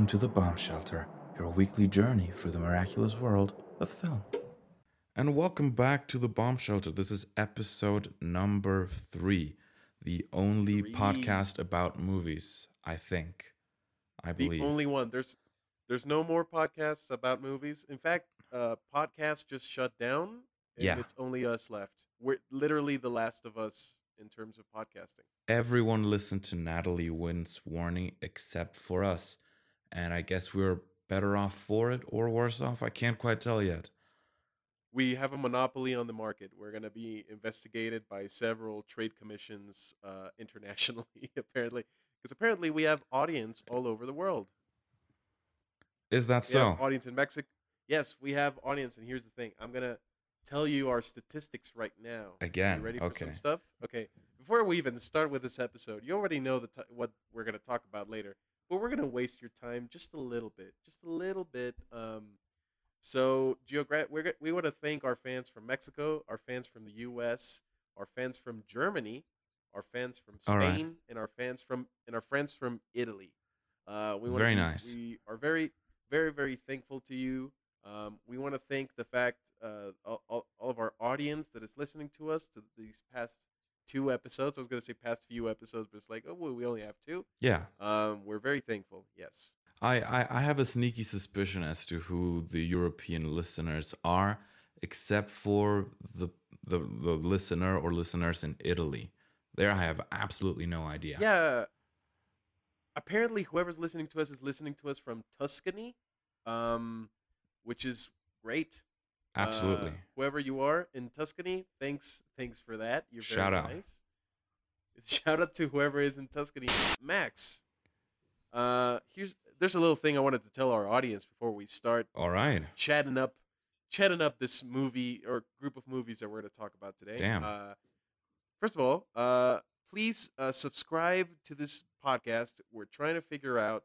welcome to the Bomb Shelter, your weekly journey through the miraculous world of film. And welcome back to the Bomb Shelter. This is episode number three, the only Three. podcast about movies, I think. I The believe. only one. There's there's no more podcasts about movies. In fact, uh podcasts just shut down and Yeah. it's only us left. We're literally the last of us in terms of podcasting. Everyone listened to Natalie Wynn's warning except for us. And I guess we're better off for it or worse off. I can't quite tell yet. We have a monopoly on the market. We're going to be investigated by several trade commissions uh internationally apparently because apparently we have audience all over the world. Is that We so? have audience in Mexico. Yes, we have audience and here's the thing. I'm going to tell you our statistics right now. Again, You ready for okay. some stuff? Okay. Before we even start with this episode, you already know the t- what we're going to talk about later, but we're going to waste your time just a little bit, just a little bit. Um, so, geogra- we're, we want to thank our fans from Mexico, our fans from the U.S., our fans from Germany, our fans from All right. Spain, and our fans from and our friends from Italy. Uh, we wanna Very nice. We are very, very, very thankful to you. Um, we want to thank the fact uh, all, all, all of our audience that is listening to us to these past two episodes. I was going to say past few episodes, but it's like, oh, well, we only have two. Yeah. Um, we're very thankful. Yes. I, I, I have a sneaky suspicion as to who the European listeners are, except for the, the the listener or listeners in Italy. There, I have absolutely no idea. Yeah. Apparently, whoever's listening to us is listening to us from Tuscany, um, which is great. Absolutely. Uh, whoever you are in Tuscany, thanks, thanks for that. You're very Shout out. nice. Shout out to whoever is in Tuscany, Max. Uh, here's there's a little thing I wanted to tell our audience before we start All right. chatting up, chatting up this movie or group of movies that we're going to talk about today. Damn. Uh, first of all, uh, please uh, subscribe to this podcast. We're trying to figure out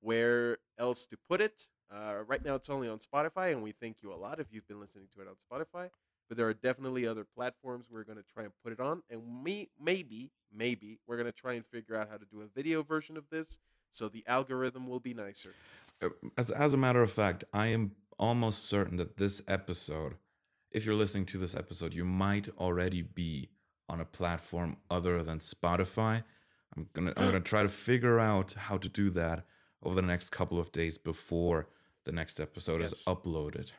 where else to put it. Uh, right now, it's only on Spotify, and we thank you a lot if you've been listening to it on Spotify. But there are definitely other platforms we're going to try and put it on, and me maybe maybe we're going to try and figure out how to do a video version of this, so the algorithm will be nicer. Uh, As, as a matter of fact, I am almost certain that this episode, if you're listening to this episode, you might already be on a platform other than Spotify. I'm gonna I'm gonna try to figure out how to do that over the next couple of days before the next episode is uploaded.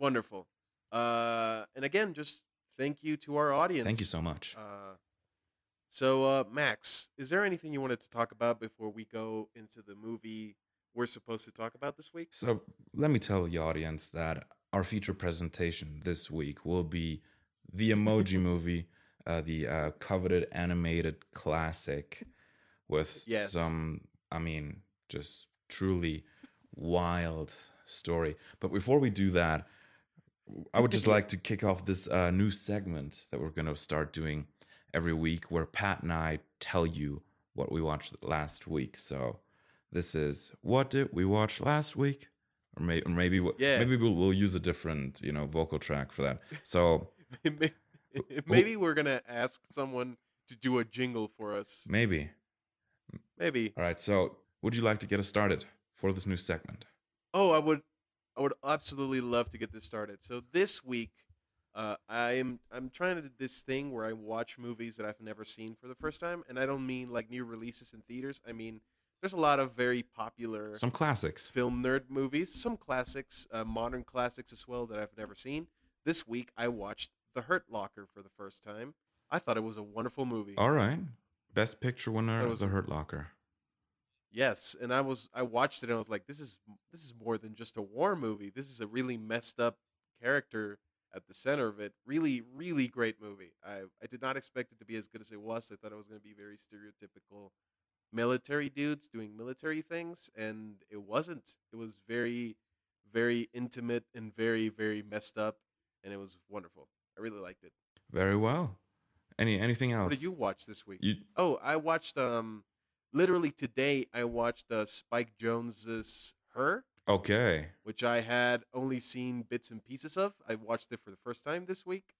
Wonderful. Uh, and again, just thank you to our audience. Thank you so much. Uh, so, uh, Max, is there anything you wanted to talk about before we go into the movie we're supposed to talk about this week? So let me tell the audience that our feature presentation this week will be the Emoji Movie, uh, the uh, coveted animated classic with Yes. some, I mean, just truly wild story. But before we do that, I would just like to kick off this uh, new segment that we're going to start doing every week where Pat and I tell you what we watched last week. So this is what did we watch last week? Or, may, or maybe we- Yeah. maybe we'll, we'll use a different you know vocal track for that. So May- Maybe we're gonna ask someone to do a jingle for us. maybe Maybe. all right. So would you like to get us started for this new segment? Oh, I would, I would absolutely love to get this started. So this week, uh, I'm I'm trying to do this thing where I watch movies that I've never seen for the first time, and I don't mean like new releases in theaters. I mean, there's a lot of very popular Some classics. film nerd movies, some classics, uh, modern classics as well that I've never seen. This week, I watched The Hurt Locker for the first time. I thought it was a wonderful movie. All right. Best picture winner was- The Hurt Locker. Yes, and I was I watched it and I was like, this is this is more than just a war movie. This is a really messed up character at the center of it. Really, really great movie. I I did not expect it to be as good as it was. I thought it was going to be very stereotypical military dudes doing military things, and it wasn't. It was very, very intimate and very, very messed up, and it was wonderful. I really liked it. Very well. Any anything else? What did you watch this week? You Oh, I watched um literally today I watched uh Spike Jonze's Her, okay? which I had only seen bits and pieces of. I watched it for the first time this week.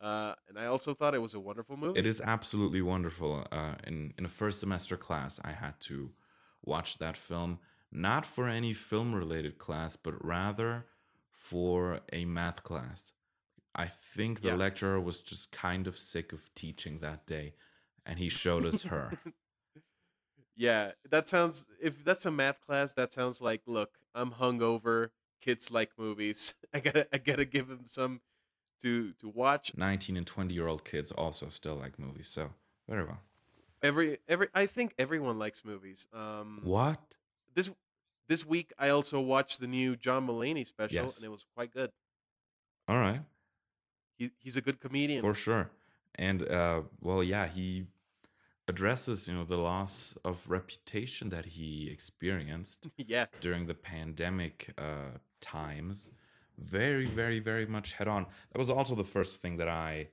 Uh and I also thought it was a wonderful movie. It is absolutely wonderful. Uh, in in a first semester class, I had to watch that film not for any film related class, but rather for a math class. I think the Yeah. lecturer was just kind of sick of teaching that day, and he showed us her. Yeah, that sounds. If that's a math class, that sounds like. Look, I'm hungover. Kids like movies. I gotta, I gotta give them some to to watch. 19 and 20 year old kids also still like movies, so very well. Every, every. I think everyone likes movies. Um, What? this this week I also watched the new John Mulaney special, Yes. and it was quite good. All right. He, he's a good comedian. For sure. And uh well yeah, he addresses, you know, the loss of reputation that he experienced yeah, during the pandemic uh times very very very much head on. That was also the first thing that I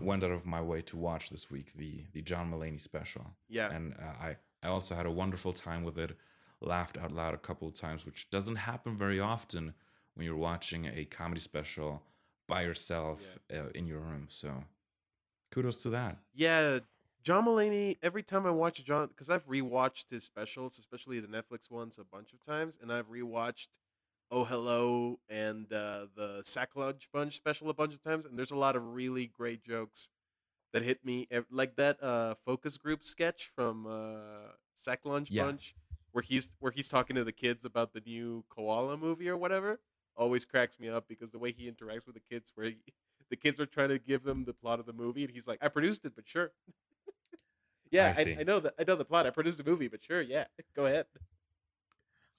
went out of my way to watch this week, the the John Mulaney special. yeah, And uh, I I also had a wonderful time with it. Laughed out loud a couple of times, which doesn't happen very often when you're watching a comedy special by yourself uh, in your room. So, kudos to that. yeah. John Mulaney. Every time I watch John, because I've rewatched his specials, especially the Netflix ones, a bunch of times, and I've rewatched Oh Hello and uh, the Sack Lunch Bunch special a bunch of times, and there's a lot of really great jokes that hit me, like that uh, focus group sketch from uh, Sack Lunch Yeah. Bunch, where he's where he's talking to the kids about the new koala movie or whatever. Always cracks me up because the way he interacts with the kids, where he, the kids are trying to give them the plot of the movie, and he's like, "I produced it, but sure." Yeah, I I. I, know that I know the plot. I produced the movie, but sure, yeah, go ahead.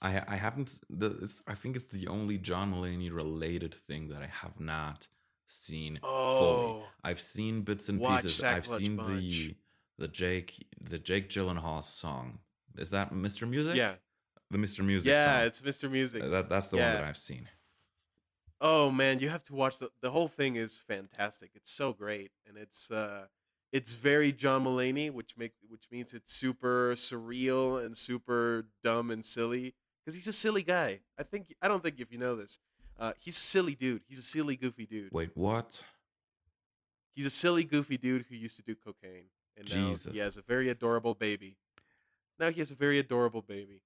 I I haven't. The, it's, I think it's the only John Mulaney related thing that I have not seen fully. Oh, I've seen bits and pieces. Sack I've seen Bunch. the the Jake the Jake Gyllenhaal song. Is that Mr. Music? yeah, the Mr. Music. yeah, song. it's Mr. Music. That that's the one that I've seen. Oh man, you have to watch the the whole thing is fantastic. It's so great and it's uh it's very John Mulaney, which make which means it's super surreal and super dumb and silly cuz he's a silly guy. I think I don't think if you know this. Uh he's a silly dude. He's a silly goofy dude. Wait, what? He's a silly goofy dude who used to do cocaine and now Jesus. he has a very adorable baby. Now he has a very adorable baby.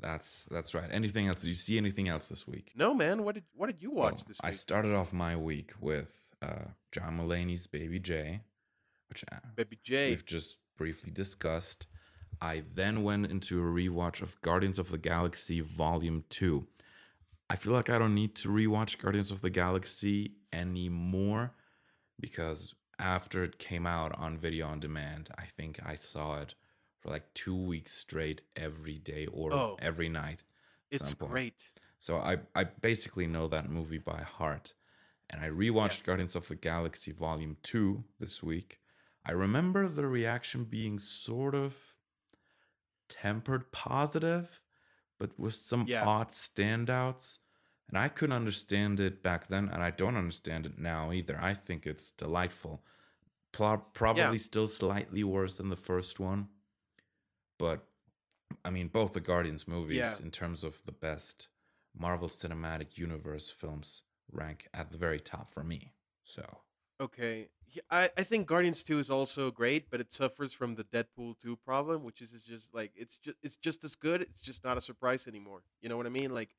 That's that's right. Anything else? Did you see anything else this week? No man, what did what did you watch Well, this I started off my week with uh, John Mulaney's Baby J, which uh, Baby J. we've just briefly discussed. I then went into a rewatch of Guardians of the Galaxy Volume 2. I feel like I don't need to rewatch Guardians of the Galaxy anymore because after it came out on video on demand, I think I saw it for like two weeks straight every day or Oh. every night. It's great. So I, I basically know that movie by heart. And I rewatched Guardians of the Galaxy Volume 2 this week. I remember the reaction being sort of tempered positive, but with some Yeah. odd standouts. And I couldn't understand it back then, and I don't understand it now either. I think it's delightful. Pro- probably still slightly worse than the first one. But I mean, both the Guardians movies, Yeah. in terms of the best Marvel Cinematic Universe films, rank at the very top for me. So, Okay. Yeah, I, I think Guardians 2 is also great, but it suffers from the Deadpool 2 problem, which is, just like it's just it's just as good, it's just not a surprise anymore. You know what I mean? Like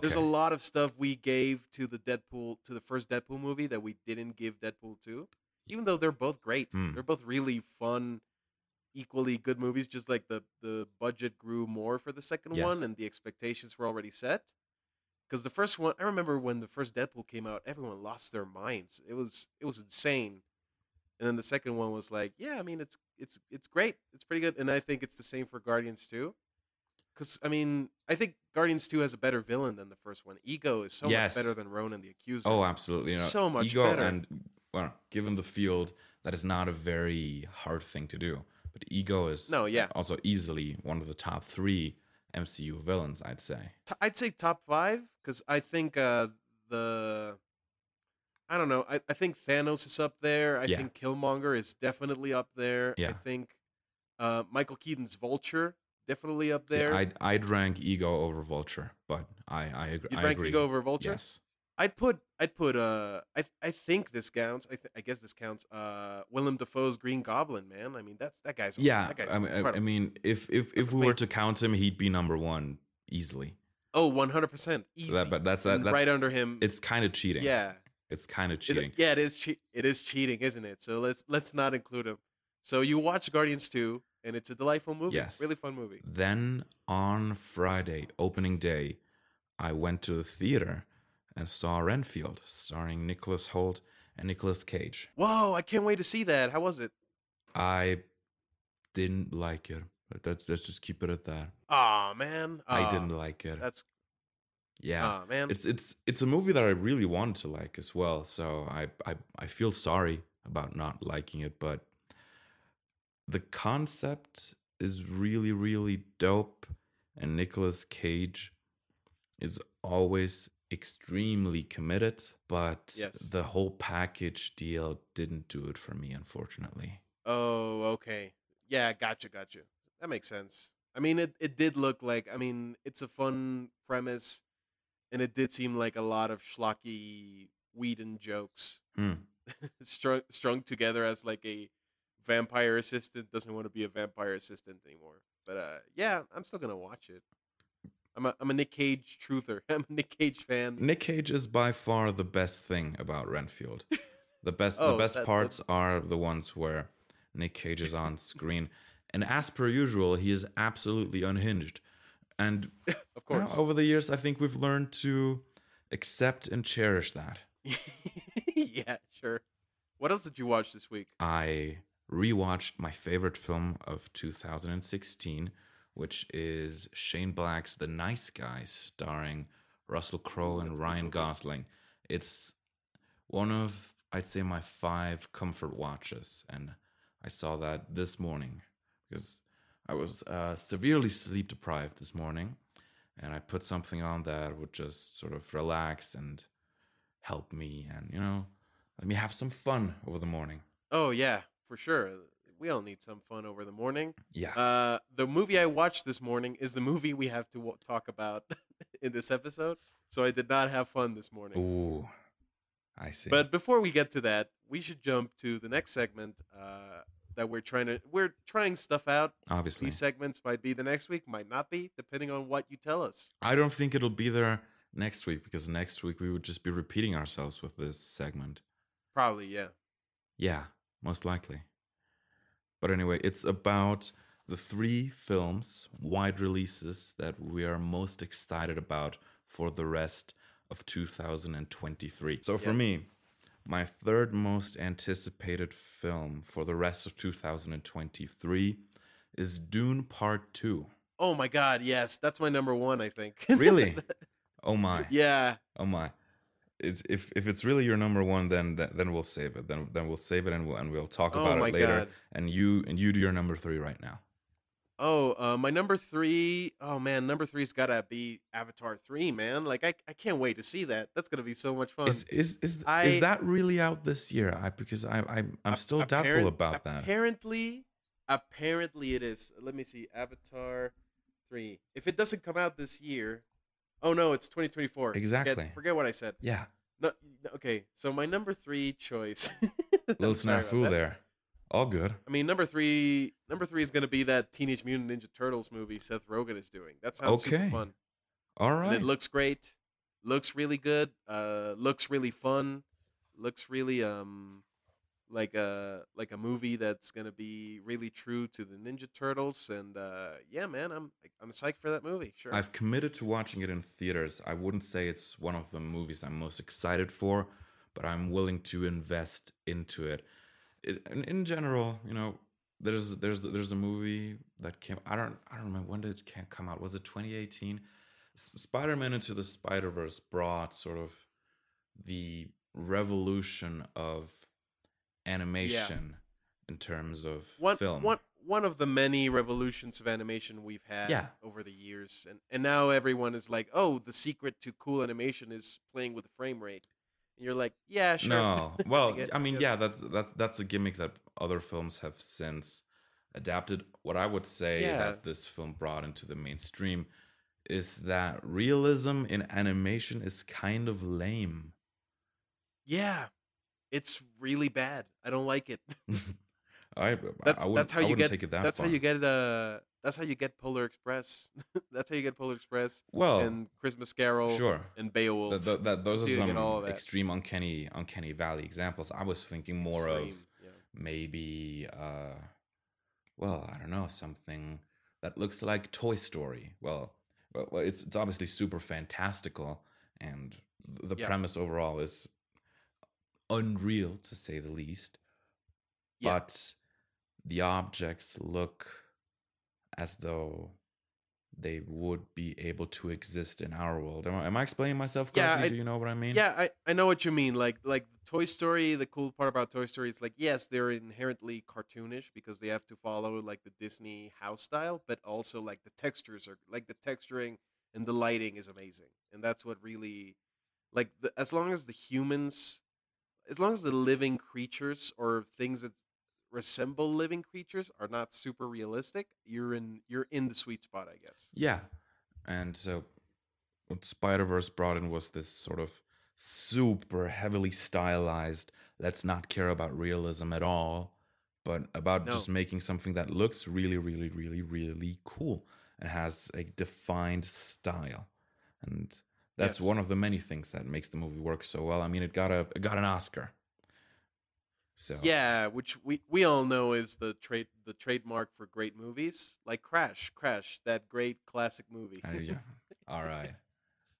there's a lot of stuff we gave to the Deadpool to the first Deadpool movie that we didn't give Deadpool 2. Even though they're both great. Hmm. They're both really fun, equally good movies, just like the the budget grew more for the second Yes. one and the expectations were already set. Because the first one, I remember when the first Deadpool came out, everyone lost their minds. It was it was insane. And then the second one was like, yeah, I mean, it's it's it's great, it's pretty good, and I think it's the same for Guardians too. Because I mean, I think Guardians two has a better villain than the first one. Ego is so Yes. much better than Ronan the Accuser. Oh, absolutely. You know, So much ego better. and well, given the field, that is not a very hard thing to do. But ego is No, yeah. also easily one of the top three MCU villains, I'd say. I'd say top five because I think uh, the I don't know. I, I think Thanos is up there. I Yeah. think Killmonger is definitely up there. Yeah. I think uh, Michael Keaton's Vulture definitely up See, there. I'd I'd rank ego over Vulture, but I I, ag- You'd I rank agree. Ego over Vulture? Yes. I'd put I'd put uh I I think this counts. I th- I guess this counts. Uh, Willem Dafoe's Green Goblin, man. I mean that's that guy's Yeah, That guy's I mean, I, I mean, if if if That's we were to count him, he'd be number one easily. oh oh, one hundred percent easy. That, but that's that. That's right under him. It's kind of cheating. yeah, it's kind of It- cheating. yeah, it is. Che- it is cheating, isn't it? So let's let's not include him. So you watch Guardians two, and it's a delightful movie. Yes. really fun movie. Then on Friday, opening day, I went to the theater and saw Renfield, starring Nicholas Hoult and Nicolas Cage. Whoa, I can't wait to see that. How was it? I didn't like it. Let's, just keep it at that. Aw, man. I didn't like it. That's Yeah. ah man. It's it's it's a movie that I really wanted to like as well. So I I I feel sorry about not liking it, but the concept is really really dope and Nicolas Cage is always extremely committed, but Yes. the whole package deal didn't do it for me unfortunately. Oh, okay. Yeah, gotcha, gotcha. That makes sense. I mean, it, it did look like, I mean, it's a fun premise, and it did seem like a lot of schlocky Whedon jokes Hmm. strung, strung together as like a vampire assistant doesn't want to be a vampire assistant anymore. But uh, yeah, I'm still going to watch it. I'm a, I'm a Nick Cage truther. I'm a Nick Cage fan. Nick Cage is by far the best thing about Renfield. The best Oh, the best that- parts are the ones where Nick Cage is on screen. And as per usual, he is absolutely unhinged. And Of you know, course. over the years I think we've learned to accept and cherish that. yeah, sure. What else did you watch this week? I rewatched my favorite film of 2016, which is Shane Black's The Nice Guys, starring Russell Crowe and that's Ryan. Gosling. It's one of, I'd say, my five comfort watches. And I saw that this morning because I was uh, severely sleep deprived this morning. And I put something on that would just sort of relax and help me and, you know, let me have some fun over the morning. Oh yeah, for sure. We all need some fun over the morning. Yeah. Uh, the movie I watched this morning is the movie we have to w- talk about in this episode. So I did not have fun this morning. Ooh, I see. But before we get to that, we should jump to the next segment uh, that we're trying to. We're trying stuff out. obviously, These segments might be the next week, might not be, depending on what you tell us. I don't think it'll be there next week because next week we would just be repeating ourselves with this segment. Probably, yeah. Yeah, most likely. But anyway, it's about the three films, wide releases that we are most excited about for the rest of 2023. So for me, my third most anticipated film for the rest of 2023 is Dune Part 2. Oh my God, yes, that's my number one. I think. Really? Oh my. yeah. Oh my. It's if if it's really your number one, then then, then we'll save it. Then then we'll save it and we'll and we'll talk Oh about it later. God. And you and you do your number three right now. Oh, uh, my number three. Oh man, number three's gotta be Avatar three, man. Like I, I can't wait to see that. That's gonna be so much fun. Is is is, I- is that really out this year? I because I I'm I'm still doubtful apparent- about that. Apparently, apparently it is. Let me see, Avatar three. If it doesn't come out this year, oh no, it's 2024. Exactly. Forget, what I said. Yeah, No, okay. So my number three choice. little snafu there. All good. I mean, number three. Number three is gonna be that Teenage Mutant Ninja Turtles movie Seth Rogen is doing. That sounds super Okay. fun. All And it looks great. Looks really good. Uh, looks really fun. Looks really um, like a like a movie that's gonna be really true to the Ninja Turtles. And uh, yeah, man, I'm I'm psyched for that movie. Sure. I've committed to watching it in theaters. I wouldn't say it's one of the movies I'm most excited for, but I'm willing to invest into it. it in, in general, you know, there's there's there's a movie that came. I don't I don't remember when did it come out. Was it 2018? Spider-Man into the Spider-Verse brought sort of the revolution of animation in terms of one film. one one of the many revolutions of animation we've had Yeah. over the years, and and now everyone is like, oh, the secret to cool animation is playing with the frame rate. And you're like, yeah, sure. No, well, get- I mean, yeah, that's that's that's a gimmick that other films have since adapted. What I would say Yeah. that this film brought into the mainstream is that realism in animation is kind of lame. Yeah, it's really bad. I don't like it. I That's I that's how you get take it that that's far. how you get uh that's how you get Polar Express. that's how you get Polar Express well, and Christmas Carol sure. and Beowulf. Th- th- that, those are some extreme uncanny uncanny valley examples. I was thinking more of yeah. maybe uh well, I don't know, something that looks like Toy Story. Well, well, well it's it's obviously super fantastical and the Yeah. premise overall is unreal to say the least. Yeah. But the objects look as though they would be able to exist in our world. Am I, am I explaining myself Yeah, correctly? I- Do you know what I mean? Yeah, I, I know what you mean. Like like Toy Story, the cool part about Toy Story is like yes, they're inherently cartoonish because they have to follow like the Disney house style, but also like the textures are like the texturing and the lighting is amazing. And that's what really like the, as long as the humans as long as the living creatures or things that resemble living creatures are not super realistic, you're in you're in the sweet spot, I guess. Yeah. And so what Spider Verse brought in was this sort of super heavily stylized, let's not care about realism at all, but about No. just making something that looks really, really, really, really cool and has a defined style. And that's Yes. one of the many things that makes the movie work so well. I mean, it got a it got an Oscar. So Yeah, which we we all know is the trade the trademark for great movies, like Crash, Crash, that great classic movie. Uh, yeah. All right.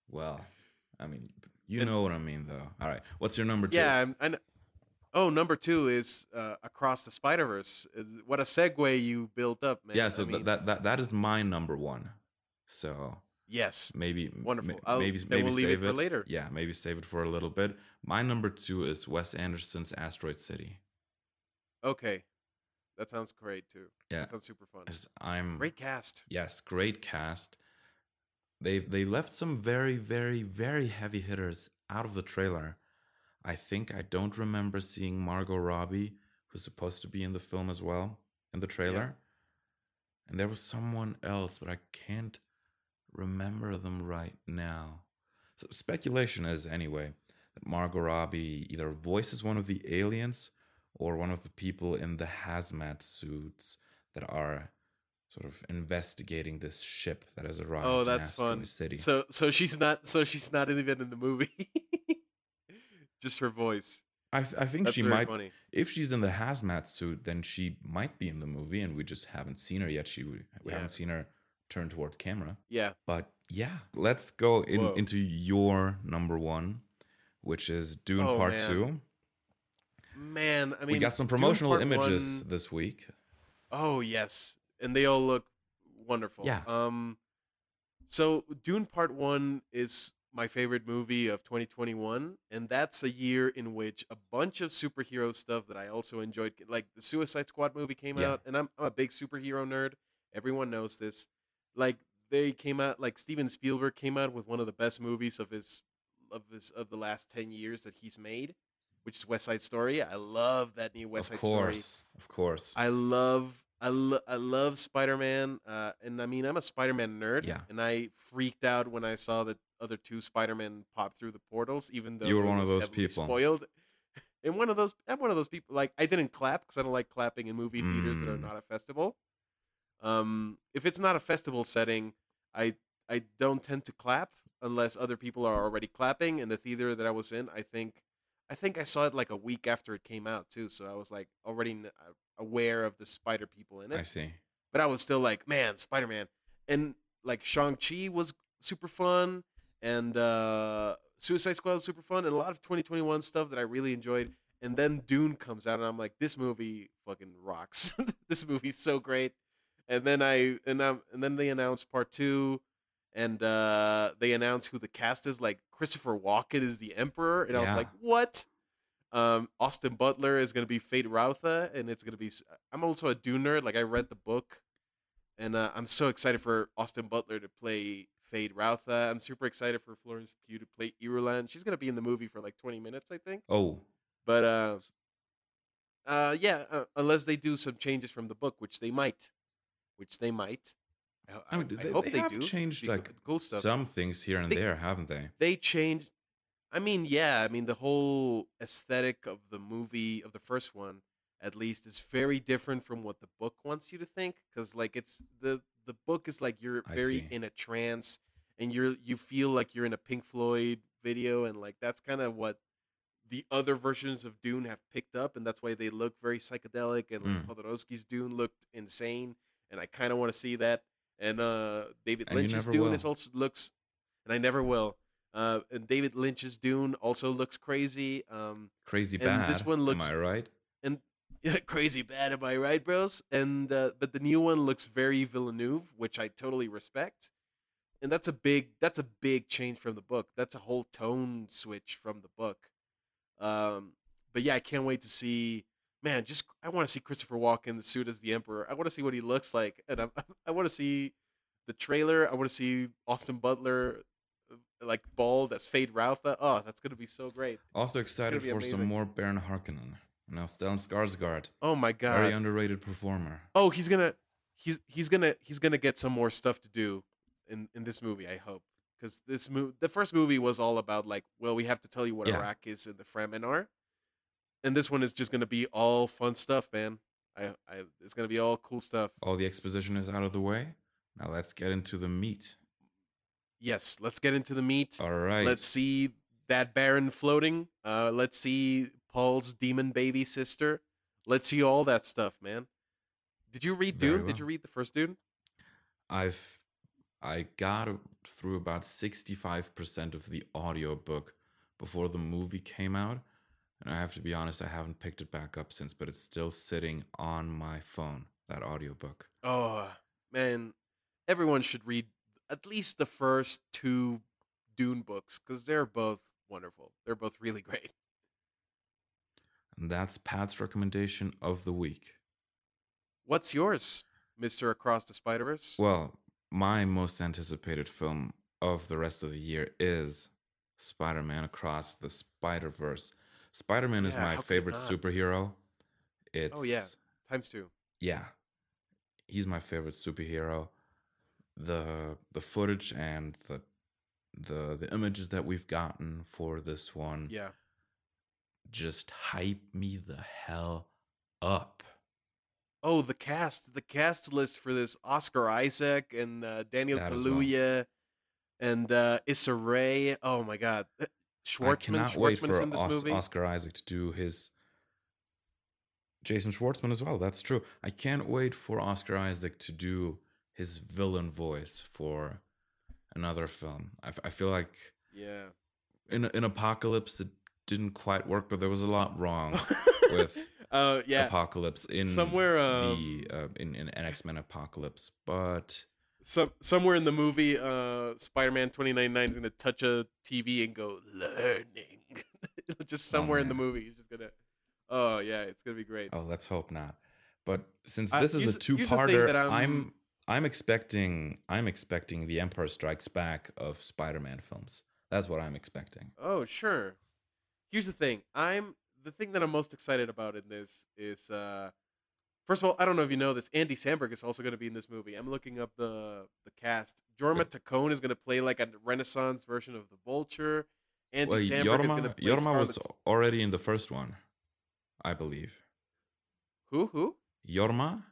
Well, I mean, you And- know what I mean, though. All right. What's your number two? yeah, I'm- Oh, number two is uh, Across the Spider Verse. What a segue you built up, man. yeah. So I th- mean, that that that is my number one. So yes, maybe Wonderful. ma- I'll- maybe maybe we'll leave it save for later. Yeah, maybe save it for a little bit. My number two is Wes Anderson's Asteroid City. okay, that sounds great too. Yeah, That sounds super fun. I'm Great cast. Yes, great cast. They they left some very very very heavy hitters out of the trailer. I think I don't remember seeing Margot Robbie, who's supposed to be in the film as well, in the trailer. And there was someone else, but I can't remember them right now. So speculation is anyway that Margot Robbie either voices one of the aliens or one of the people in the hazmat suits that are sort of investigating this ship that has arrived. Oh, that's fun. City. So so she's not so she's not even in the movie. Just her voice. I, th- I think That's she might. funny. If she's in the hazmat suit, then she might be in the movie, and we just haven't seen her yet. She we Yeah. haven't seen her turn toward camera. Yeah. But yeah, let's go in, Whoa. into your number one, which is Dune Oh, Part man. Two. Man, I mean, we got some promotional images One- this week. Oh yes, and they all look wonderful. Yeah. Um, so Dune Part One is my favorite movie of 2021, and that's a year in which a bunch of superhero stuff that I also enjoyed, like the Suicide Squad movie came Yeah. out, and I'm, I'm a big superhero nerd. Everyone knows this. Like they came out, like Steven Spielberg came out with one of the best movies of his of his of the last 10 years that he's made, which is West Side Story. I love that new West of Side Story. course, of course. I love I, lo- I love Spider Man, uh, and I mean I'm a Spider Man nerd, Yeah. and I freaked out when I saw the other two Spider Man pop through the portals, even though You were one of those people. Spoiled, and one of those I'm one of those people. Like I didn't clap because I don't like clapping in movie theaters that are Mm. not a festival. Um, if it's not a festival setting, I I don't tend to clap unless other people are already clapping. In the theater that I was in, I think I think I saw it like a week after it came out too, so I was like already uh, aware of the spider people in it. I see. But I was still like, man, Spider Man, and like Shang Chi was super fun, and uh, Suicide Squad was super fun, and a lot of 2021 stuff that I really enjoyed. And then Dune comes out, and I'm like, this movie fucking rocks. this movie's so great. And then I and um, and then they announced part two, and uh, they announced who the cast is. Like Christopher Walken is the Emperor, and I was Yeah. like, what? Um, Austin Butler is gonna be Feyd-Rautha, and it's gonna be. I'm also a Dune nerd. Like I read the book, and uh, I'm so excited for Austin Butler to play Feyd-Rautha. I'm super excited for Florence Pugh to play Irulan. She's gonna be in the movie for like 20 minutes, I think. Oh, But uh, uh, yeah, uh, unless they do some changes from the book, which they might, which they might. I, I mean, I they, hope they they, have do. changed like cool stuff. some things here and They- there, haven't they? they changed. I mean, yeah. I mean, the whole aesthetic of the movie of the first one, at least, is very different from what the book wants you to think. Because like it's the the book is like you're very in a trance, and you're you feel like you're in a Pink Floyd video, and like that's kind of what the other versions of Dune have picked up, and that's why they look very psychedelic. And like Mm. Jodorowsky's Dune looked insane, and I kind of want to see that. And uh David And Lynch's Dune will. is also looks, and I never will. Uh, and David Lynch's Dune also looks crazy. Um, Crazy and bad. this one looks- Am I right? and yeah, crazy bad, am I right, bros? And uh, but the new one looks very Villeneuve, which I totally respect. And that's a big that's a big change from the book. That's a whole tone switch from the book. Um, but yeah, I can't wait to see. Man, just I want to see Christopher Walken in the suit as the Emperor. I want to see what he looks like, and I I want to see the trailer. I want to see Austin Butler uh, like bald as Feyd-Rautha. Oh, that's gonna be so great. Also excited for some amazing. more Baron Harkonnen. Now, Stellan Skarsgård, Oh my god. very underrated performer. Oh, he's gonna he's he's gonna he's gonna get some more stuff to do in in this movie. I hope because this movie, the first movie was all about like, well, we have to tell you what Yeah. Iraq is and the Fremen are, and this one is just gonna be all fun stuff, man. I I it's gonna be all cool stuff. All the exposition is out of the way. Now let's get into the meat. Yes, let's get into the meat. All right. Let's see that Baron floating. Uh, let's see Paul's demon baby sister. Let's see all that stuff, man. Did you read Very Dune? Did you read the first Dune? I've I got through about 65% of the audiobook before the movie came out. And I have to be honest, I haven't picked it back up since, but it's still sitting on my phone, that audiobook. Oh man, everyone should read at least the first two Dune books because they're both wonderful. They're both really great. And that's Pat's recommendation of the week. What's yours, Mister Across the Spider Verse? Well, my most anticipated film of the rest of the year is Spider Man Across the Spider Verse. Spider Man is my how could it favorite superhero. It's Oh yeah, times two. yeah, he's my favorite superhero. The the footage and the the the images that we've gotten for this one Yeah. just hype me the hell up. Oh, the cast, the cast list for this: Oscar Isaac and uh, Daniel That. Kaluuya and uh, Issa Rae. Oh my God, Uh, I cannot wait for Os-. Oscar Isaac to do his Jason Schwartzman as well. That's true. I can't wait for Oscar Isaac to do his villain voice for another film. I, f- I feel like Yeah. in in Apocalypse it didn't quite work, but there was a lot wrong with uh yeah Apocalypse in somewhere, the uh, in in an X Men Apocalypse, but some somewhere in the movie uh Spider-Man 2099 is going to touch a TV and go learning. just somewhere in the movie he's just going to Oh yeah, it's going to be great. Oh, let's hope not. But since Uh, this is a here's the thing two-parter, I'm, I'm- I'm expecting I'm expecting the Empire Strikes Back of Spider-Man films. That's what I'm expecting. Oh, sure. Here's the thing. I'm the thing that I'm most excited about in this is uh first of all, I don't know if you know this, Andy Samberg is also going to be in this movie. I'm looking up the the cast. Jorma Taccone is going to play like a Renaissance version of the Vulture. Andy well, Samberg is going to Jorma, play Jorma was already in the first one, I believe. Who who? Jorma?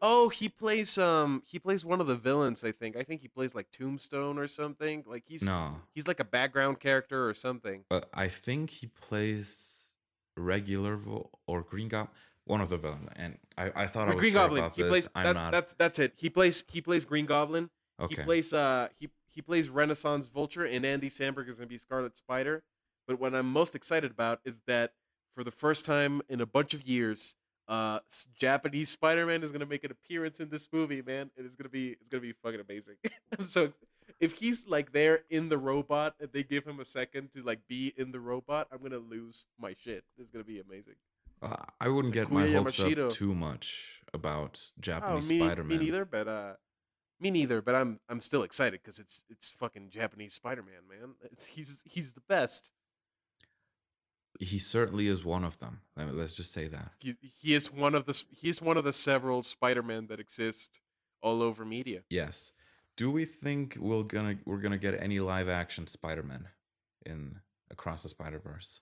Oh, he plays um he plays one of the villains, I think. I think he plays like Tombstone or something. Like he's No, he's like a background character or something. but I think he plays regular vo- or Green Goblin, one of the villains. And I, I thought I was Green sure Goblin. About he this. plays. I'm that, not. that's that's it. He plays he plays Green Goblin. okay. He plays uh he he plays Renaissance Vulture and Andy Samberg is going to be Scarlet Spider. But what I'm most excited about is that for the first time in a bunch of years, uh Japanese Spider-Man is going to make an appearance in this movie, man. It is going to be it's going to be fucking amazing. I'm so if he's like there in the robot and they give him a second to like be in the robot, I'm going to lose my shit. This is going to be amazing. Uh, I wouldn't get my hopes Yamashiro. up too much about Oh, Japanese me, Spider-Man. me neither, but uh me neither, but I'm I'm still excited cuz it's it's fucking Japanese Spider-Man, man. It's he's he's the best. He certainly is one of them. Let me- Let's just say that. He he is one of the he's one of the several Spider-Men that exist all over media. Yes. Do we think we're gonna we're gonna get any live action Spider-Man in Across the Spider-Verse?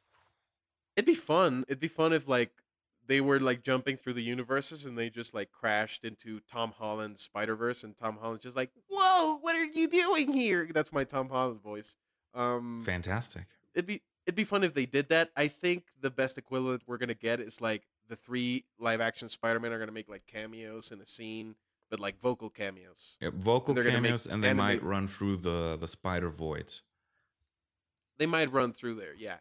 It'd be fun. It'd be fun if like they were like jumping through the universes and they just like crashed into Tom Holland's Spider Verse and Tom Holland's just like, "Whoa, what are you doing here?" That's my Tom Holland voice. Um, Fantastic. it'd be it'd be fun if they did that. I think the best equivalent we're gonna get is like the three live action Spider Man are gonna make like cameos in a scene, but like vocal cameos. Yeah, vocal make cameos, and they might run through the the Spider Void. They might run through there, yeah.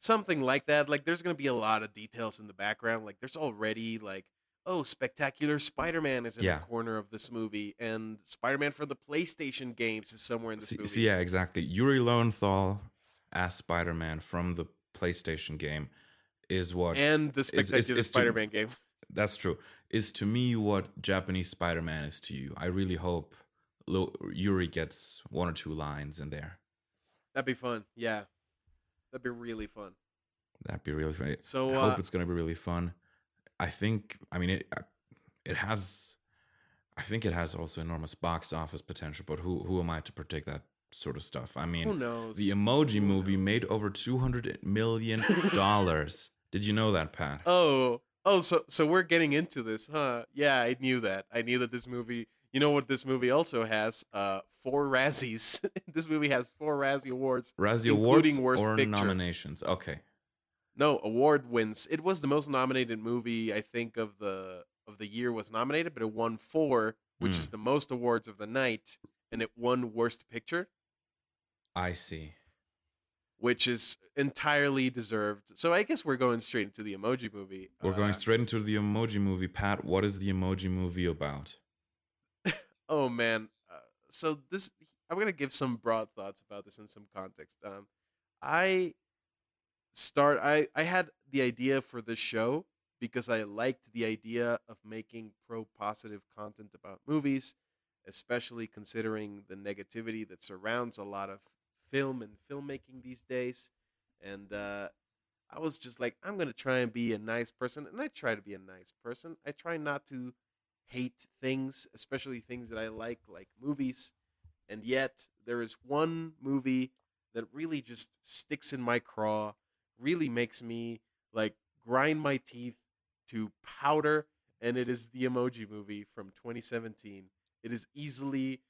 Something like that. Like there's gonna be a lot of details in the background. Like there's already like, oh, spectacular Spider Man is in Yeah. the corner of this movie, and Spider Man for the PlayStation games is somewhere in this See, movie. see, yeah, exactly. Yuri Lowenthal as Spider-Man from the PlayStation game is what And the spectacular it's to- Spider Man game. that's true. Is to me what Japanese Spider-Man is to you. I really hope Yuri gets one or two lines in there. That'd be fun. Yeah. That'd be really fun. That'd be really funny. So I hope uh, it's gonna be really fun. I think. I mean, it. It has. I think it has also enormous box office potential. But who who am I to predict that sort of stuff? I mean, who knows? the Emoji Who Movie made over two hundred million dollars. Did you know that, Pat? Oh, oh, so so we're getting into this, huh? Yeah, I knew that. I knew that this movie. You know what this movie also has? Uh, four Razzies. this movie has four Razzie awards. Razzie including Awards Worst or Picture. nominations? Okay, No award wins. It was the most nominated movie I think of the of the year was nominated, but it won four, which Mm. is the most awards of the night, and it won Worst Picture, I see. which is entirely deserved. So I guess we're going straight into the Emoji Movie. We're going Uh, straight into the Emoji Movie. Pat, what is the Emoji Movie about? Oh man. Uh, so this I'm gonna give some broad thoughts about this in some context. Um, I start. I I had the idea for this show because I liked the idea of making pro positive content about movies, especially considering the negativity that surrounds a lot of film and filmmaking these days. And uh, I was just like, I'm gonna try and be a nice person, and I try to be a nice person. I try not to hate things, especially things that I like, like movies. And yet, there is one movie that really just sticks in my craw, really makes me like grind my teeth to powder, and it is the Emoji Movie from 2017. It is easily.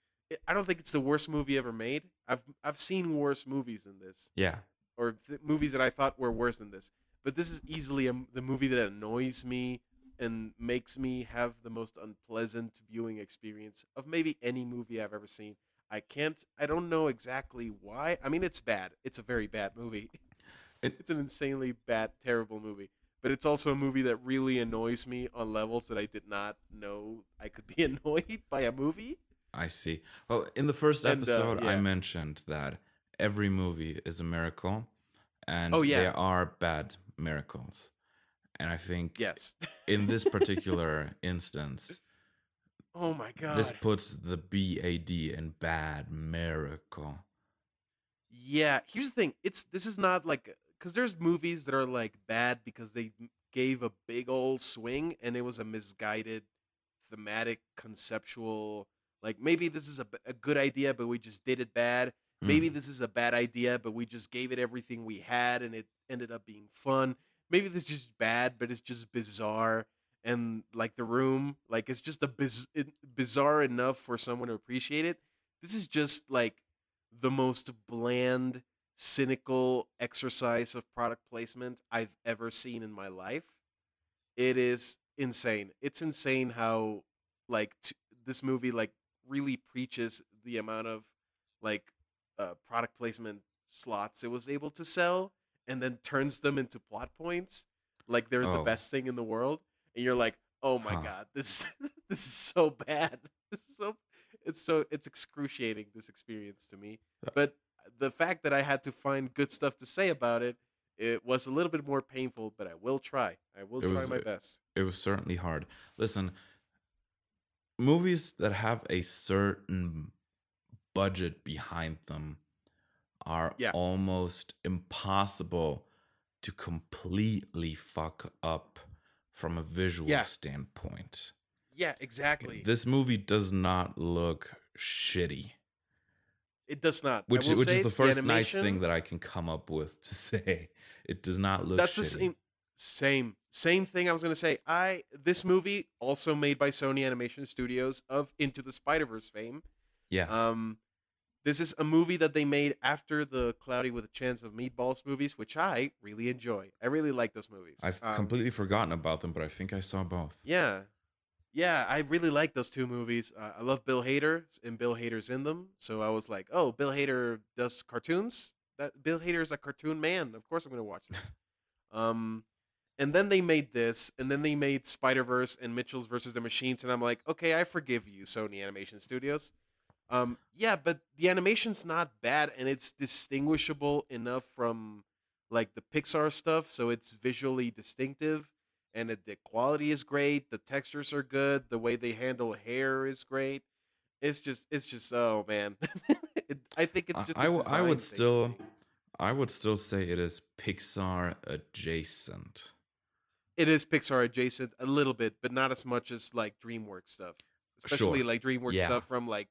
I don't think it's the worst movie ever made. I've I've seen worse movies than this Yeah, or th- movies that I thought were worse than this. But this is easily a the movie that annoys me and makes me have the most unpleasant viewing experience of maybe any movie I've ever seen. I can't. I don't know exactly why. I mean, it's bad. It's a very bad movie. It- it's an insanely bad, terrible movie. But it's also a movie that really annoys me on levels that I did not know I could be annoyed by a movie. I see. Well, in the first And, uh, episode, I mentioned that every movie is a miracle, and Oh, yeah. there are bad miracles. And I think Yes. in this particular instance, oh my god. this puts the BAD in bad miracle. Yeah, here's the thing. It's this is not like because there's movies that are like bad because they gave a big old swing and it was a misguided thematic conceptual like maybe this is a, a good idea but we just did it bad Mm. maybe this is a bad idea but we just gave it everything we had and it ended up being fun maybe this is just bad but it's just bizarre and like the room like it's just a biz- bizarre enough for someone to appreciate it. This is just like the most bland cynical exercise of product placement i've ever seen in my life. It is insane. It's insane how like t- this movie like really preaches the amount of like uh, product placement slots it was able to sell and then turns them into plot points like they're the Oh. best thing in the world and you're like oh my Huh. god this this is so bad this is so it's so it's excruciating this experience to me Uh, but the fact that i had to find good stuff to say about it it was a little bit more painful but i will try i will It try was, my best It was certainly hard. Listen, movies that have a certain budget behind them are Yeah. almost impossible to completely fuck up from a visual Yeah. standpoint. Yeah, exactly. This movie does not look shitty, it does not. Which will which is the first nice animation- thing that I can come up with to say. It does not look. That's the same same same thing I was gonna say. I this movie also made by Sony Animation Studios of Into the Spider Verse fame. Yeah, Um, this is a movie that they made after the Cloudy with a Chance of Meatballs movies, which I really enjoy. I really like those movies. I've Um, completely forgotten about them, but I think I saw both. Yeah. Yeah, I really like those two movies. Uh, I love Bill Hader, and Bill Hader's in them. So I was like, oh, Bill Hader does cartoons? That Bill Hader is a cartoon man. Of course I'm going to watch this. um, and then they made this, and then they made Spider Verse and Mitchell's versus the Machines, and I'm like, okay, I forgive you, Sony Animation Studios. Um, yeah, but the animation's not bad, and it's distinguishable enough from like the Pixar stuff, so it's visually distinctive and it, the quality is great. The textures are good. The way they handle hair is great. It's just, it's just, oh man, it, I think it's just. I I would thing still- I would still say it is Pixar adjacent. It is Pixar adjacent a little bit, but not as much as like DreamWorks stuff, especially Sure. like DreamWorks Yeah. stuff from like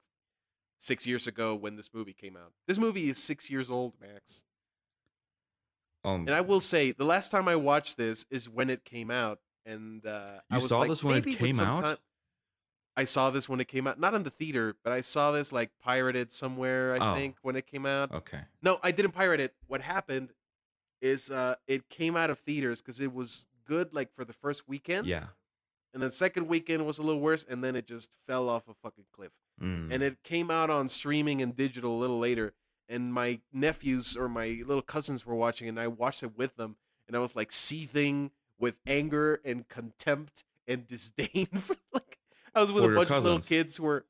six years ago when this movie came out. This movie is six years old, Max. Um, And I will say, the last time I watched this is when it came out, and uh, I You was saw like, this when it came out? time- I saw this when it came out, not in the theater, but I saw this like pirated somewhere. I Oh. think when it came out. okay. No, I didn't pirate it. What happened is uh, it came out of theaters because it was good like for the first weekend, Yeah. And then second weekend was a little worse, and then it just fell off a fucking cliff. Mm. and it came out on streaming and digital a little later and my nephews or my little cousins were watching and i watched it with them and i was like seething with anger and contempt and disdain for like i was with For a bunch of little kids who were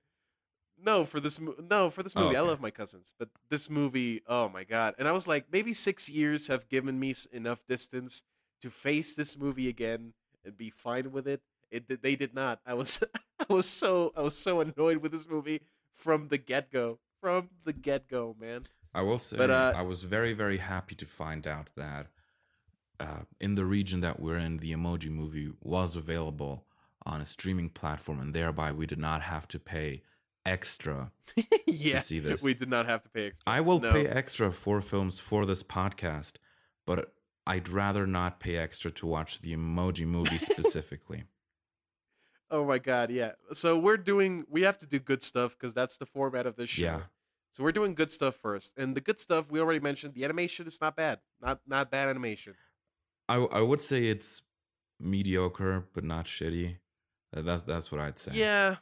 no for this no for this Oh, movie. I love my cousins but this movie oh my god. And i was like maybe six years have given me enough distance to face this movie again and be fine with it it did- they did not i was i was so i was so annoyed with this movie from the get-go from the get-go man I will say But, uh, I was very very happy to find out that uh, in the region that we're in, the Emoji Movie was available on a streaming platform, and thereby we did not have to pay extra. yeah see this. we did not have to pay extra. I will No. pay extra for films for this podcast, but I'd rather not pay extra to watch the Emoji Movie specifically. Oh my god yeah so we're doing we have to do good stuff because that's the format of this show Yeah. so we're doing good stuff first and the good stuff we already mentioned the animation is not bad not not bad animation I I would say it's mediocre, but not shitty. That's that's what I'd say. Yeah.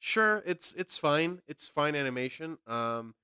Sure, it's it's fine. It's fine animation. Um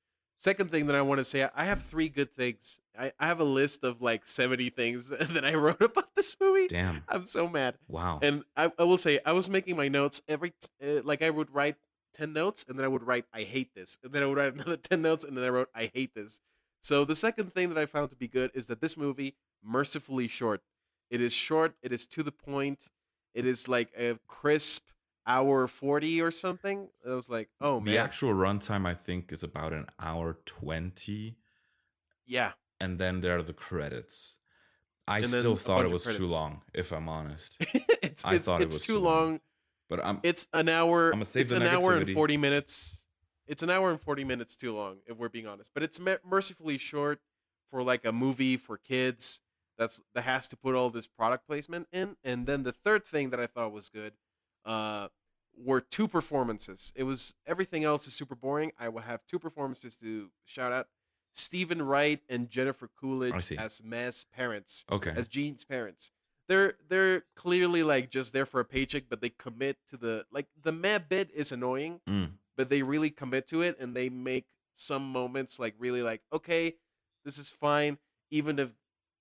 second thing that I want to say, I have three good things. I, I have a list of like 70 things that I wrote about this movie. Damn. I'm so mad. Wow. And I, I will say I was making my notes every t- uh, like I would write 10 notes and then I would write I hate this. And then I would write another 10 notes and then I wrote I hate this. So the second thing that I found to be good is that this movie mercifully short. It is short, it is to the point. It is like a crisp hour 40 or something. I was like, "Oh man. the actual runtime I think is about an hour twenty, yeah. and then there are the credits. I And still thought it was too long, if I'm honest. it's I it's, thought it was too long. long. But I'm It's an hour. Save it's the an hour and forty minutes. It's an hour and forty minutes too long, if we're being honest. But it's mercifully short for like a movie for kids. That's that has to put all this product placement in. And then the third thing that I thought was good, uh, were two performances. It was everything else is super boring. I will have two performances to shout out: Steven Wright and Jennifer Coolidge as Ma's parents okay. as Gene's parents. They're they're clearly like just there for a paycheck, but they commit to the like the mad bit is annoying, Mm. but they really commit to it and they make some moments like really like okay, this is fine, even if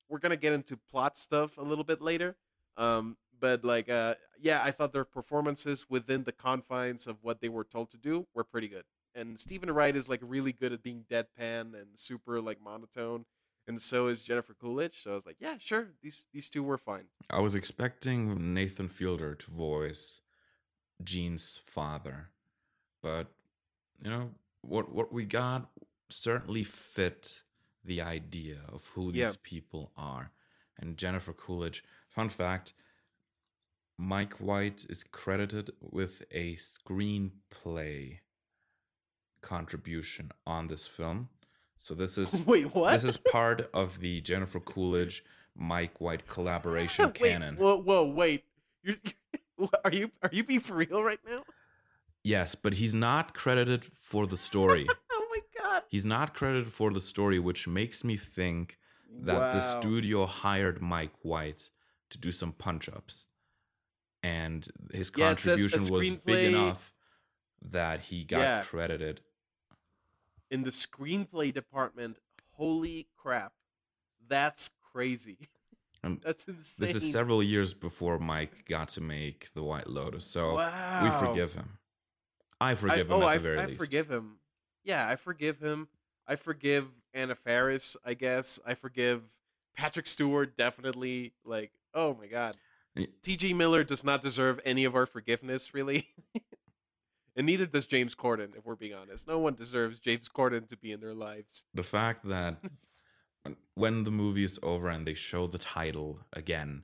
we're gonna get into plot stuff a little bit later. Um, but like uh, yeah, I thought their performances within the confines of what they were told to do were pretty good. And Steven Wright is like really good at being deadpan and super like monotone and so is Jennifer Coolidge. So I was like, yeah, sure, these these two were fine. I was expecting Nathan Fielder to voice Gene's father, but you know what what we got certainly fit the idea of who these Yeah. people are. And Jennifer Coolidge, fun fact, Mike White is credited with a screenplay contribution on this film. So this is Wait, what? this is part of the Jennifer Coolidge Mike White collaboration wait, canon. Whoa, whoa, wait. You're, are you are you being for real right now? Yes, but he's not credited for the story. Oh my god. he's not credited for the story, which makes me think that the studio hired Mike White to do some punch ups. And his Yeah, contribution was big enough that he got Yeah. credited. in the screenplay department. Holy crap. That's crazy. And um, That's insane. This is several years before Mike got to make The White Lotus, so wow. we forgive him. I I, forgive him oh, at I, the very I least. forgive him. Yeah, I forgive him. I forgive Anna Faris, I guess. I forgive Patrick Stewart, definitely. Like, oh my god. T.J. Miller does not deserve any of our forgiveness, really. and neither does James Corden, if we're being honest. No one deserves James Corden to be in their lives. the fact that when- the movie is over and they show the title again,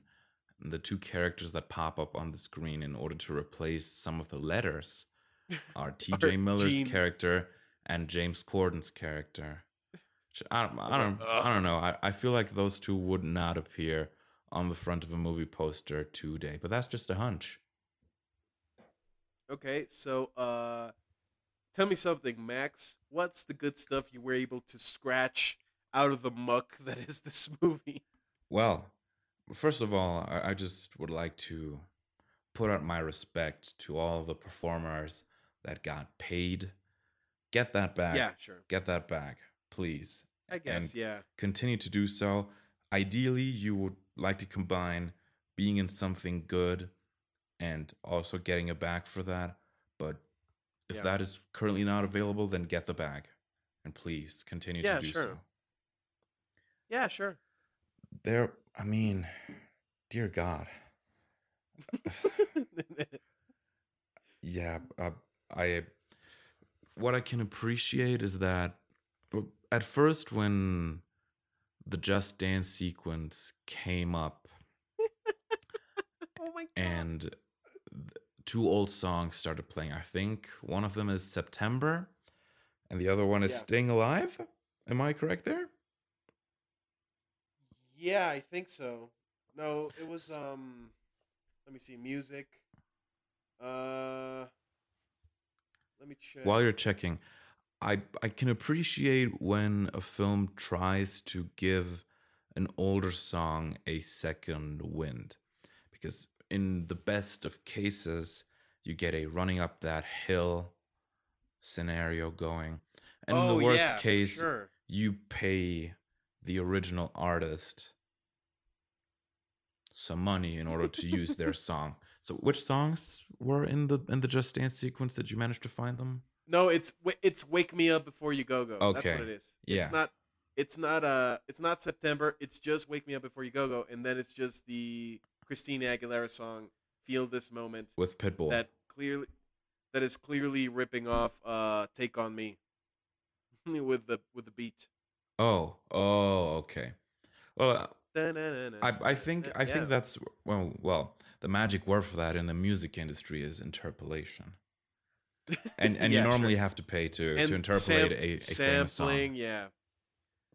the two characters that pop up on the screen in order to replace some of the letters are T.J. Miller's Gene- character and James Corden's character. I don't, I don't, Uh. I don't know. I, I feel like those two would not appear on the front of a movie poster today, but that's just a hunch. Okay, so uh tell me something, Max. What's the good stuff you were able to scratch out of the muck that is this movie? Well, first of all, I, I just would like to put out my respect to all the performers that got paid. Get that back. Yeah, sure. Get that back, please. I guess, And yeah. Continue to do so. Ideally, you would like to combine being in something good and also getting a bag for that. But if Yeah. that is currently not available, then get the bag. And please continue Yeah, to do sure. so. Yeah, sure. There, I mean, dear God. Yeah, uh, I. What I can appreciate is that at first, when the Just Dance sequence came up oh my god. and th- two old songs started playing, I think one of them is September and the other one is Yeah. Staying Alive. Am I correct there? Yeah, I think so. No, it was um let me see, music. Uh let me check. While you're checking, I I can appreciate when a film tries to give an older song a second wind, because in the best of cases, you get a running up that hill scenario going, and in oh, the worst yeah, case, sure. you pay the original artist some money in order to use their song. So, which songs were in the in the Just Dance sequence? Did you manage to find them? No, it's it's wake me up before you go go. That's what it is. yeah. It's not it's not uh it's not September. It's just wake me up before you go go and then it's just the Christina Aguilera song Feel This Moment with Pitbull. that clearly that is clearly ripping off uh Take on Me with the with the beat. oh, oh, okay. Well, Da-na-na-na. I I think I Yeah. think that's well well the magic word for that in the music industry is interpolation, and and Yeah, you sure. normally have to pay to and to interpolate sam- a, a famous song. sampling, yeah.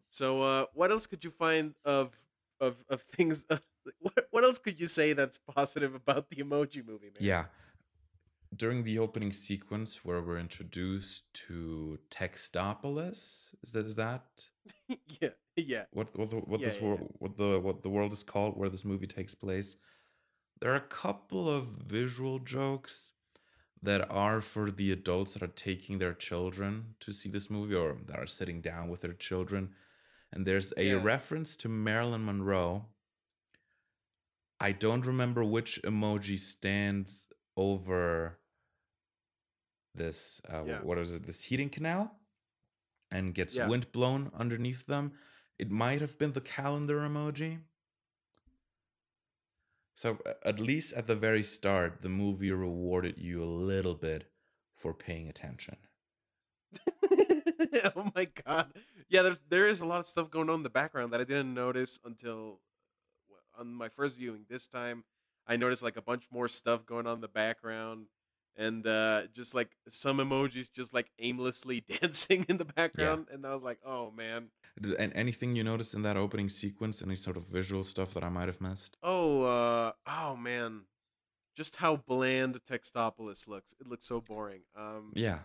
So, uh, what else could you find of of of things? what what else could you say that's positive about the Emoji Movie, man? Yeah. During the opening sequence where we're introduced to Textopolis, is that is that yeah, yeah. what what the, what Yeah, this yeah. world what the what the world is called where this movie takes place? There are a couple of visual jokes that are for the adults that are taking their children to see this movie or that are sitting down with their children. And there's a Yeah. reference to Marilyn Monroe. I don't remember which emoji stands over this uh, Yeah. what is it this heating canal and gets Yeah. wind blown underneath them it might have been the calendar emoji so at least at the very start the movie rewarded you a little bit for paying attention oh my god. Yeah, there's there is a lot of stuff going on in the background that I didn't notice until on my first viewing. This time, I noticed like a bunch more stuff going on in the background, and uh, just like some emojis just like aimlessly dancing in the background, and I was like, oh man. And anything you noticed in that opening sequence? Any sort of visual stuff that I might have missed? Oh, uh, oh man, just how bland Textopolis looks. It looks so boring. Um, Yeah.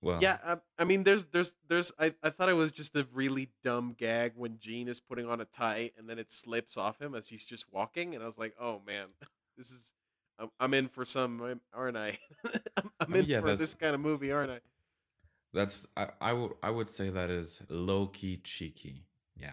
Well. yeah. I, I mean, there's, there's, there's. I, I thought it was just a really dumb gag when Gene is putting on a tie and then it slips off him as he's just walking, and I was like, oh man, this is. I'm, I'm in for some, aren't I? I'm, I'm Oh, in yeah, for that's- this kind of movie, aren't I? That's I I would I would say that is low key cheeky. Yeah.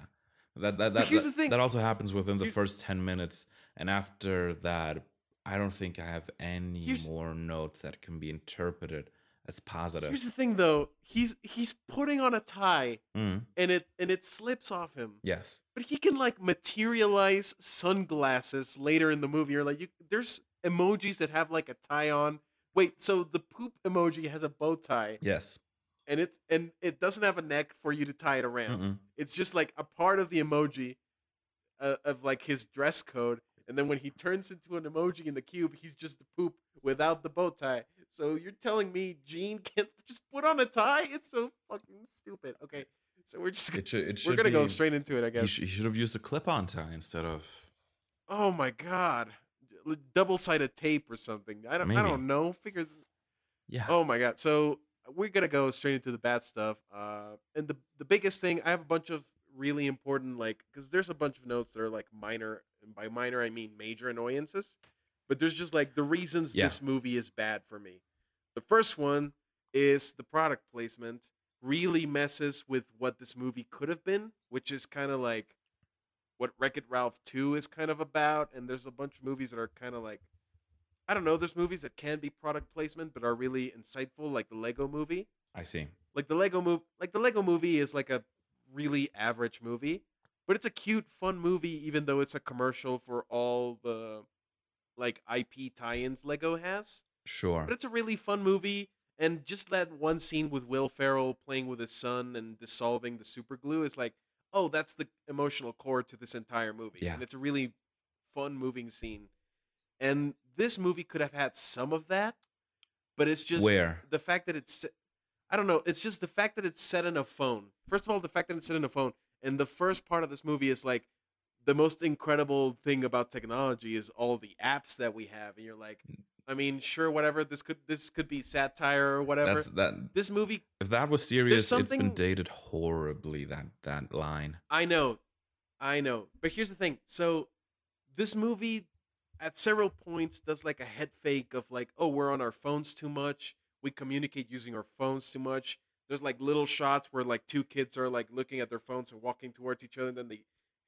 That that that, that, the thing. that also happens within the Here- first 10 minutes and after that I don't think I have any more notes that can be interpreted as positive. Here's the thing, though. He's he's putting on a tie Mm, and it and it slips off him. yes. But he can like materialize sunglasses later in the movie. You're like, you, there's emojis that have like a tie on. Wait, so the poop emoji has a bow tie, Yes. and it's and it doesn't have a neck for you to tie it around. Mm-mm. It's just like a part of the emoji uh, of like his dress code. And then when he turns into an emoji in the cube, he's just the poop without the bow tie. So you're telling me Gene can't just put on a tie? It's so fucking stupid. Okay, so we're just It should it should we're gonna go straight into it, I He, guess. sh- he should have used a clip-on tie instead of Oh my god, double sided tape or something. I don't. I don't know. Figure. yeah. Oh my god. So we're gonna go straight into the bad stuff. Uh, and the the biggest thing, I have a bunch of really important like because there's a bunch of notes that are like minor, and by minor I mean major annoyances. But there's just like the reasons Yeah. this movie is bad for me. The first one is the product placement really messes with what this movie could have been, which is kind of like what Wreck It Ralph 2 is kind of about. And there's a bunch of movies that are kind of like, I don't know, there's movies that can be product placement but are really insightful, like the Lego movie. I see. Like the Lego movie, like the Lego movie is like a really average movie, but it's a cute, fun movie, even though it's a commercial for all the like IP tie-ins Lego has. Sure. But it's a really fun movie, and just that one scene with Will Ferrell playing with his son and dissolving the super glue is like, oh, that's the emotional core to this entire movie, Yeah. and it's a really fun, moving scene. And this movie could have had some of that, but it's just Where? the fact that it's, I don't know, it's just the fact that it's set in a phone. First of all, the fact that it's set in a phone, and the first part of this movie is like. The most incredible thing about technology is all the apps that we have, and you're like, mm. I mean, sure, whatever. This could this could be satire or whatever. That's that this movie, if that was serious, it's been dated horribly that that line. I know, I know. But here's the thing. So, this movie, at several points, does like a head fake of like, oh, we're on our phones too much. We communicate using our phones too much. There's like little shots where like two kids are like looking at their phones and walking towards each other, and then they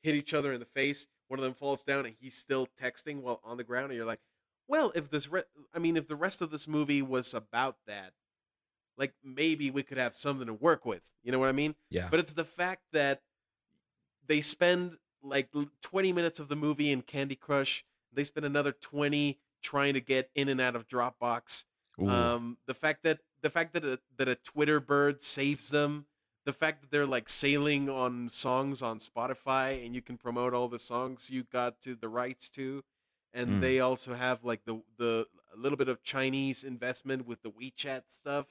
hit each other in the face. One of them falls down, and he's still texting while on the ground. And you're like, well, if this, re- I mean, if the rest of this movie was about that, like maybe we could have something to work with. You know what I mean? Yeah. But it's the fact that they spend like 20 minutes of the movie in Candy Crush. They spend another 20 trying to get in and out of Dropbox. Ooh. Um, the fact that the fact that a, that a Twitter bird saves them, the fact that they're like sailing on songs on Spotify and you can promote all the songs you got to the rights to, and Mm. they also have like the the a little bit of Chinese investment with the WeChat stuff,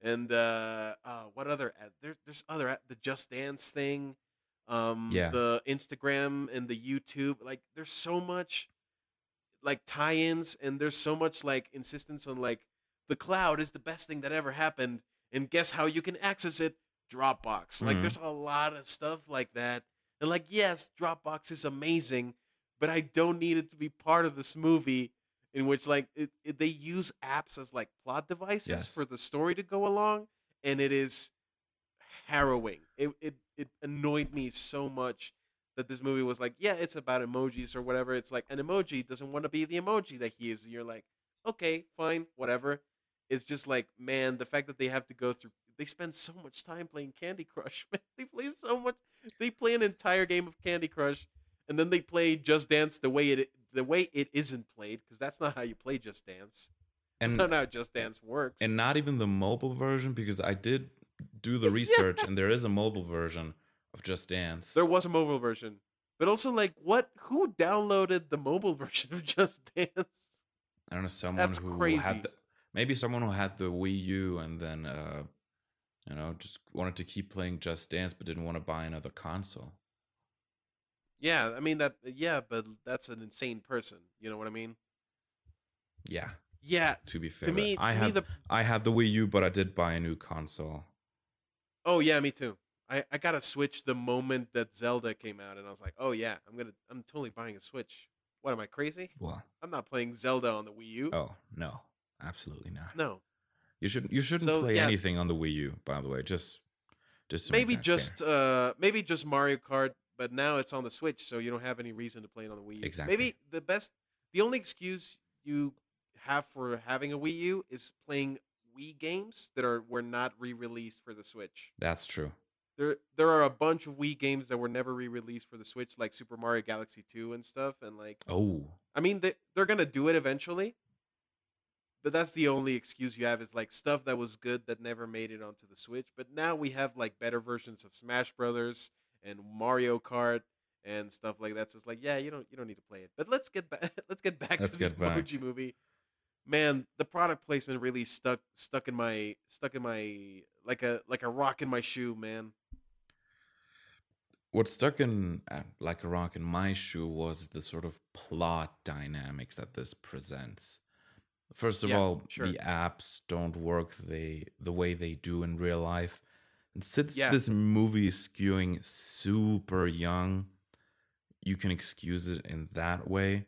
and uh, uh what other ad- there, there's other ad- the Just Dance thing, um, Yeah. the Instagram and the YouTube, like there's so much like tie-ins and there's so much like insistence on like the cloud is the best thing that ever happened and guess how you can access it dropbox like Mhm. there's a lot of stuff like that and like yes dropbox is amazing but i don't need it to be part of this movie in which like it, it- they use apps as like plot devices Yes. for the story to go along and it is harrowing it, it it annoyed me so much that this movie was like, yeah, it's about emojis or whatever. It's like an emoji doesn't want to be the emoji that he is. And you're like, okay, fine, whatever. It's just like, man, the fact that they have to go through, they spend so much time playing Candy Crush. Man, they play so much. They play an entire game of Candy Crush, and then they play Just Dance the way it the way it isn't played, because that's not how you play Just Dance. That's and not how Just Dance works. and not even the mobile version because I did do the research and there is a mobile version of Just Dance. there was a mobile version. But also, like, what? Who downloaded the mobile version of Just Dance? I don't know someone That's who crazy. had the, maybe someone who had the Wii U and then uh you know just wanted to keep playing Just Dance but didn't want to buy another console. Yeah, I mean that. Yeah, but that's an insane person. You know what I mean? Yeah, Yeah. to be fair, To me, I to had me, the I had the Wii U, but I did buy a new console. oh yeah, me too. I I got a Switch the moment that Zelda came out, and I was like, oh yeah, I'm gonna, I'm totally buying a Switch. What am I crazy? Well, I'm not playing Zelda on the Wii U. oh no, absolutely not. No, You shouldn't you shouldn't So, play yeah. anything on the Wii U. By the way, just just maybe just uh maybe just Mario Kart, but now it's on the Switch, so you don't have any reason to play it on the Wii U. Exactly. Maybe the best, the only excuse you have for having a Wii U is playing Wii games that are were not re-released for the Switch. that's true. There there are a bunch of Wii games that were never re-released for the Switch, like Super Mario Galaxy 2 and stuff, and like Oh, I mean they they're gonna do it eventually. But that's the only excuse you have is like stuff that was good that never made it onto the Switch. But now we have like better versions of Smash Brothers and Mario Kart and stuff like that. So it's like, yeah, you don't you don't need to play it. But let's get back let's get back Let's to get the back. Emoji movie. Man, the product placement really stuck stuck in my stuck in my like a like a rock in my shoe, man. what stuck in uh, like a rock in my shoe was the sort of plot dynamics that this presents. First of Yeah, all, sure. the apps don't work they the way they do in real life. And since Yeah. this movie is skewing super young, you can excuse it in that way.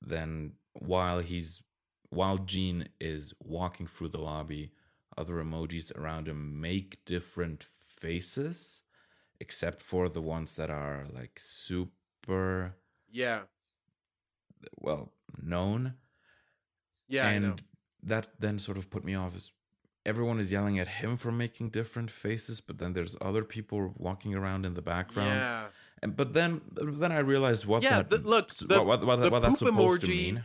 Then while he's while Gene is walking through the lobby, other emojis around him make different faces, except for the ones that are like super Yeah. well known. Yeah, and that then sort of put me off is everyone is yelling at him for making different faces, but then there's other people walking around in the background. Yeah. And but then then I realized what Yeah, that the- look, the- what, what, the what that's poop supposed to emoji- mean.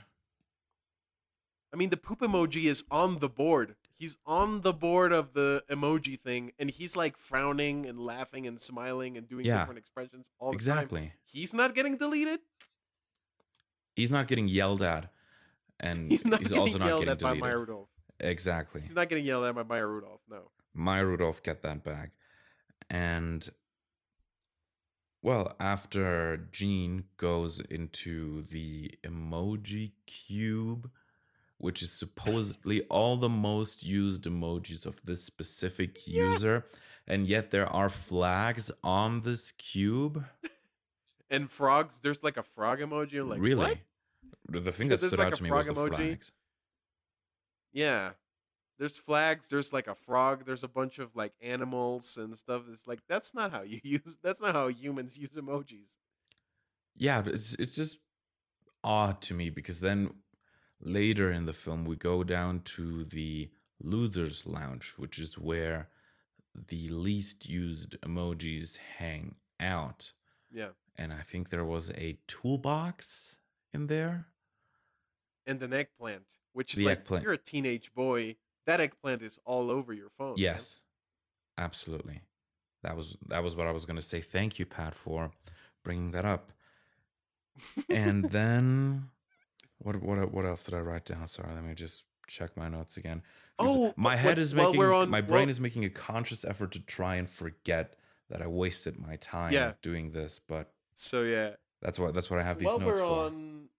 I mean, the poop emoji is on the board. He's on the board of the emoji thing, and he's like frowning and laughing and smiling and doing Yeah. different expressions all the time. Exactly. He's not getting deleted. He's not getting yelled at, and He's not getting also not yelled getting at by deleted. Exactly. He's not getting yelled at by Maya Rudolph. No. Maya Rudolph get that back. And well, after Gene goes into the emoji cube, which is supposedly all the most used emojis of this specific user, and yet there are flags on this cube. And frogs. There's like a frog emoji. I'm like, really? what? The- thing that stood like out to me was the emoji. flags. Yeah. There's flags. There's like a frog. There's a bunch of like animals and stuff. It's like that's not how you use. That's not how humans use emojis. Yeah, it's it's just odd to me because then later in the film we go down to the losers lounge, which is where the least used emojis hang out. Yeah. And I think there was a toolbox in there. and an eggplant, which is The like eggplant. you're a teenage boy. That eggplant is all over your phone. man. Yes. Absolutely. That was that was what I was going to say. Thank you Pat for bringing that up. and then what what what else did I write down? Sorry, let me just check my notes again. Because Oh, my head wh- is making on- my brain well- is making a conscious effort to try and forget that I wasted my time Yeah. doing this, but So yeah. that's what that's what I have these while notes we're for. on,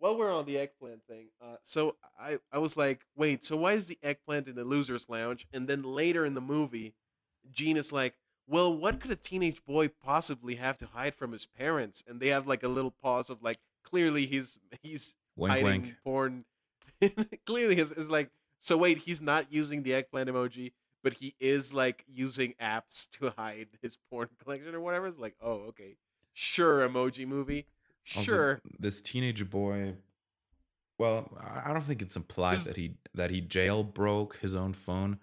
while we're on the eggplant thing, uh, so I I was like, wait, so why is the eggplant in the losers lounge? And then later in the movie, Gene is like, well, what could a teenage boy possibly have to hide from his parents? And they have like a little pause of like, clearly he's he's Wink hiding wink. porn. Clearly, his is like. So wait, he's not using the eggplant emoji, but he is like using apps to hide his porn collection or whatever. It's like, oh, okay, sure, emoji movie, Sure. this teenage boy well, I don't think it's implied that he that he jailbroke his own phone.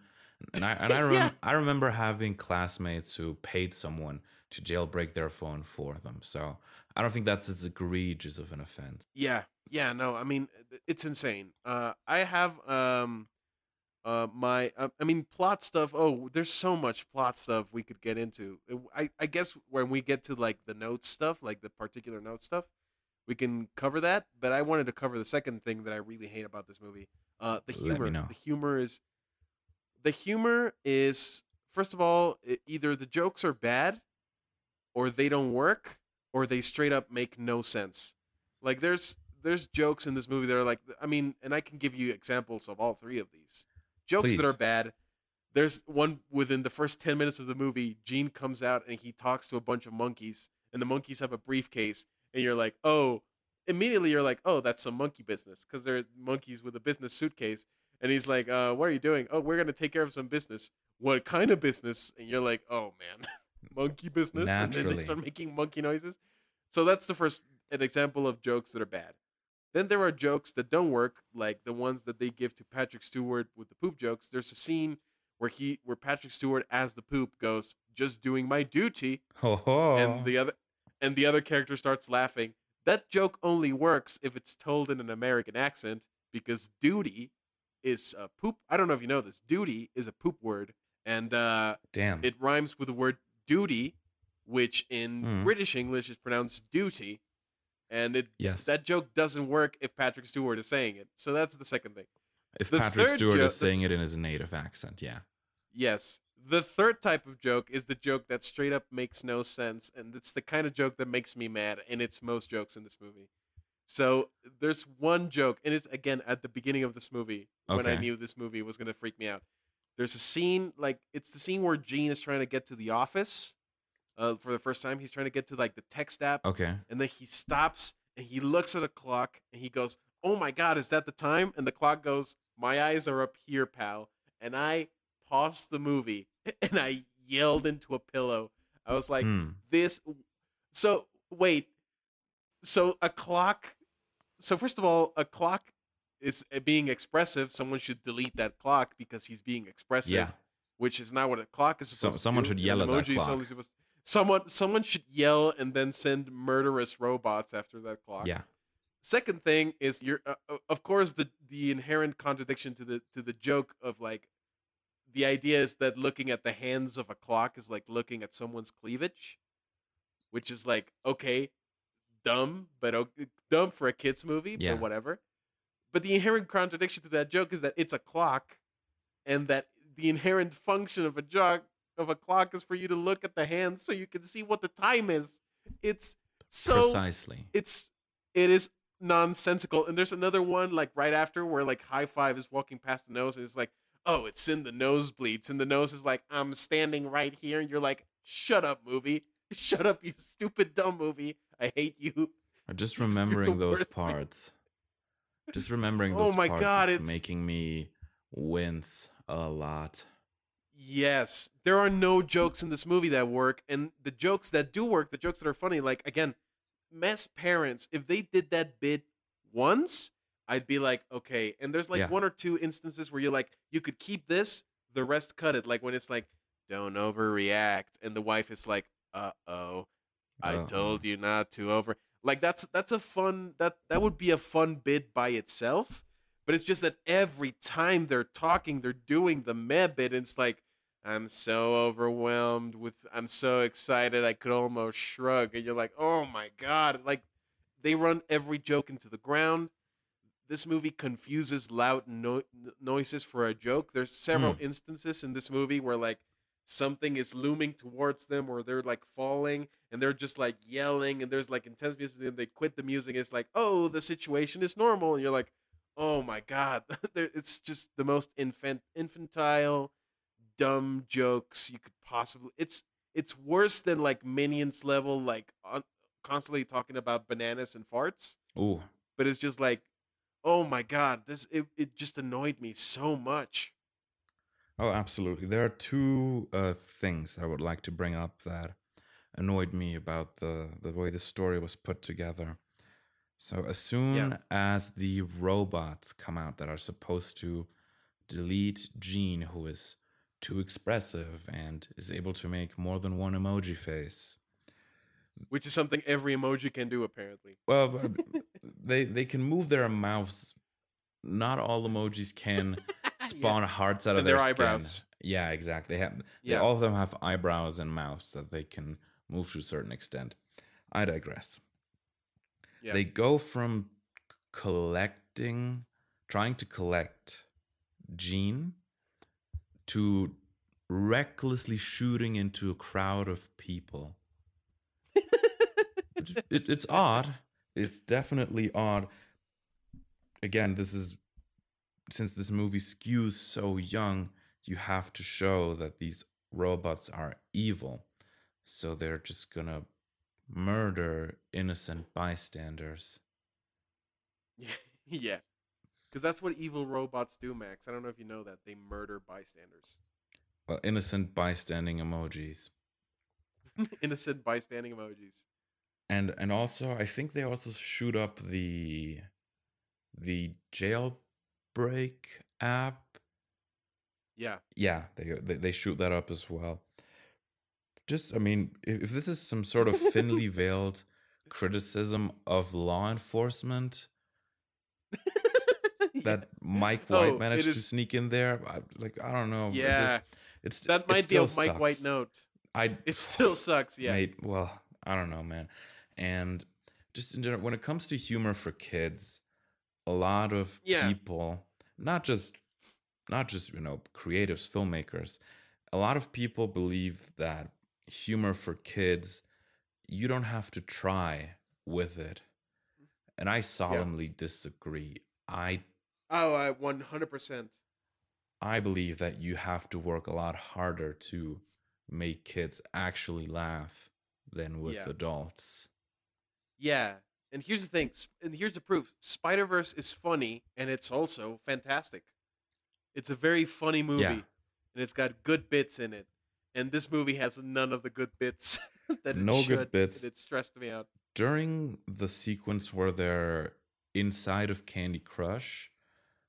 And I and I Yeah. remember I remember having classmates who paid someone to jailbreak their phone for them. So I don't think that's as egregious of an offense. Yeah, yeah, no, I mean, it's insane. Uh, I have um Uh, my, uh, I mean, plot stuff. Oh, there's so much plot stuff we could get into. I, I guess when we get to like the notes stuff, like the particular note stuff, we can cover that. But I wanted to cover the second thing that I really hate about this movie. Uh, the humor. The humor is, the humor is first of all e- either the jokes are bad, or they don't work, or they straight up make no sense. Like there's there's jokes in this movie that are like I mean, and I can give you examples of all three of these jokes that are bad. There's one within the first ten minutes of the movie. Gene comes out and he talks to a bunch of monkeys, and the monkeys have a briefcase, and you're like, oh, immediately you're like, oh, that's some monkey business because they're monkeys with a business suitcase. And he's like, uh, what are you doing? Oh, we're gonna take care of some business. What kind of business? And you're like, oh man, monkey business. And then they Naturally. start making monkey noises. So that's the first an example of jokes that are bad. Then there are jokes that don't work, like the ones that they give to Patrick Stewart with the poop jokes. There's a scene where he where Patrick Stewart as the poop goes, just doing my duty, Oh, and the other and the other character starts laughing. That joke only works if it's told in an American accent because duty is a poop. I don't know if you know this. Duty is a poop word, and uh, Damn. it rhymes with the word duty, which in Hmm. British English is pronounced duty, and it yes. that joke doesn't work if Patrick Stewart is saying it. So that's the second thing. if the Patrick Stewart jo- is saying it in his native accent, yeah. Yes. The third type of joke is the joke that straight up makes no sense, and it's the kind of joke that makes me mad, and it's most jokes in this movie. So there's one joke, and it's again at the beginning of this movie when I knew this movie was gonna freak me out. There's a scene like it's the scene where Gene is trying to get to the office uh, for the first time. He's trying to get to like the text app, Okay. and then he stops and he looks at a clock and he goes, "Oh my god, is that the time?" And the clock goes, "My eyes are up here, pal." And I paused the movie and I yelled into a pillow. I was like, Hmm. "This." So wait, so a clock. So first of all, a clock is uh, being expressive. Someone should delete that clock because he's being expressive. Yeah. Which is not what a clock is So- supposed to someone should An yell at that clock. supposed- Someone, someone should yell and then send murderous robots after that clock. Yeah. Second thing is you're, uh, of course, the the inherent contradiction to the to the joke of like, the idea is that looking at the hands of a clock is like looking at someone's cleavage, which is like okay, dumb, but o- eh, dumb for a kids movie, Yeah. but whatever. But the inherent contradiction to that joke is that it's a clock, and that the inherent function of a joke of a clock is for you to look at the hands so you can see what the time is. It's so Precisely. it's it is nonsensical. And there's another one like right after where like high five is walking past the nose and it's like, oh, it's in the nosebleeds. And the nose is like, I'm standing right here. And you're like, shut up, movie. Shut up, you stupid dumb movie. I hate you. Just You're remembering those thing. parts. Just remembering Oh those my parts God, is it's- making me wince a lot. Yes, there are no jokes in this movie that work, and the jokes that do work, the jokes that are funny, like again, mess parents. If they did that bit once, I'd be like, okay. And there's like Yeah. one or two instances where you're like, you could keep this, the rest cut it. Like when it's like, don't overreact, and the wife is like, uh oh, I told you not to over. Like that's that's a fun that that would be a fun bit by itself. But it's just that every time they're talking, they're doing the meh bit. And it's like, I'm so overwhelmed with, I'm so excited, I could almost shrug. And you're like, oh my God. Like, they run every joke into the ground. This movie confuses loud no- noises for a joke. There's several Hmm. instances in this movie where, like, something is looming towards them or they're like falling and they're just like yelling and there's like intense music and they quit the music it's like oh the situation is normal and you're like oh my god it's just the most infant infantile dumb jokes you could possibly it's it's worse than like minions level like on, constantly talking about bananas and farts Ooh. but it's just like oh my god this it, it just annoyed me so much Oh, absolutely. There are two uh, things I would like to bring up that annoyed me about the, the way the story was put together. So, as soon as the robots come out that are supposed to delete Gene, who is too expressive and is able to make more than one emoji face, which is something every emoji can do apparently well, they they can move their mouths. Not all emojis can. spawn hearts out of And their, their skin. eyebrows. Yeah, exactly. They have, they- all of them have eyebrows and mouths that they can move to a certain extent. I digress. Yeah. They go from collecting, trying to collect Gene, to recklessly shooting into a crowd of people. It's, it, it's odd. It's definitely odd. Again, this is since this movie skews so young, you have to show that these robots are evil. So they're just gonna murder innocent bystanders. Yeah, yeah. Because that's what evil robots do, Max. I don't know if you know that they murder bystanders, Well, innocent bystanding emojis. innocent bystanding emojis. And and also I think they also shoot up the the jailbreak app. Yeah, Yeah, they they, they shoot that up as well. Just I mean, if, if this is some sort of thinly veiled criticism of law enforcement, that Mike Oh, White it managed to sneak in there. I, like I don't know. it yeah. just- it's That it might be a Mike White note. I It still sucks. Yeah, mate, well, I don't know, man. And just in general, when it comes to humor for kids, a lot of Yeah. people, not just not just you know creatives, filmmakers, a lot of people believe that humor for kids, you don't have to try with it. And I solemnly disagree. I Oh, I one hundred percent. I believe that you have to work a lot harder to make kids actually laugh than with Yeah. adults. Yeah, and here's the thing, sp- and here's the proof: Spider Verse is funny, and it's also fantastic. It's a very funny movie, and it's got good bits in it. And this movie has none of the good bits that it No good should, and bits. It stressed me out. During the sequence where they're inside of Candy Crush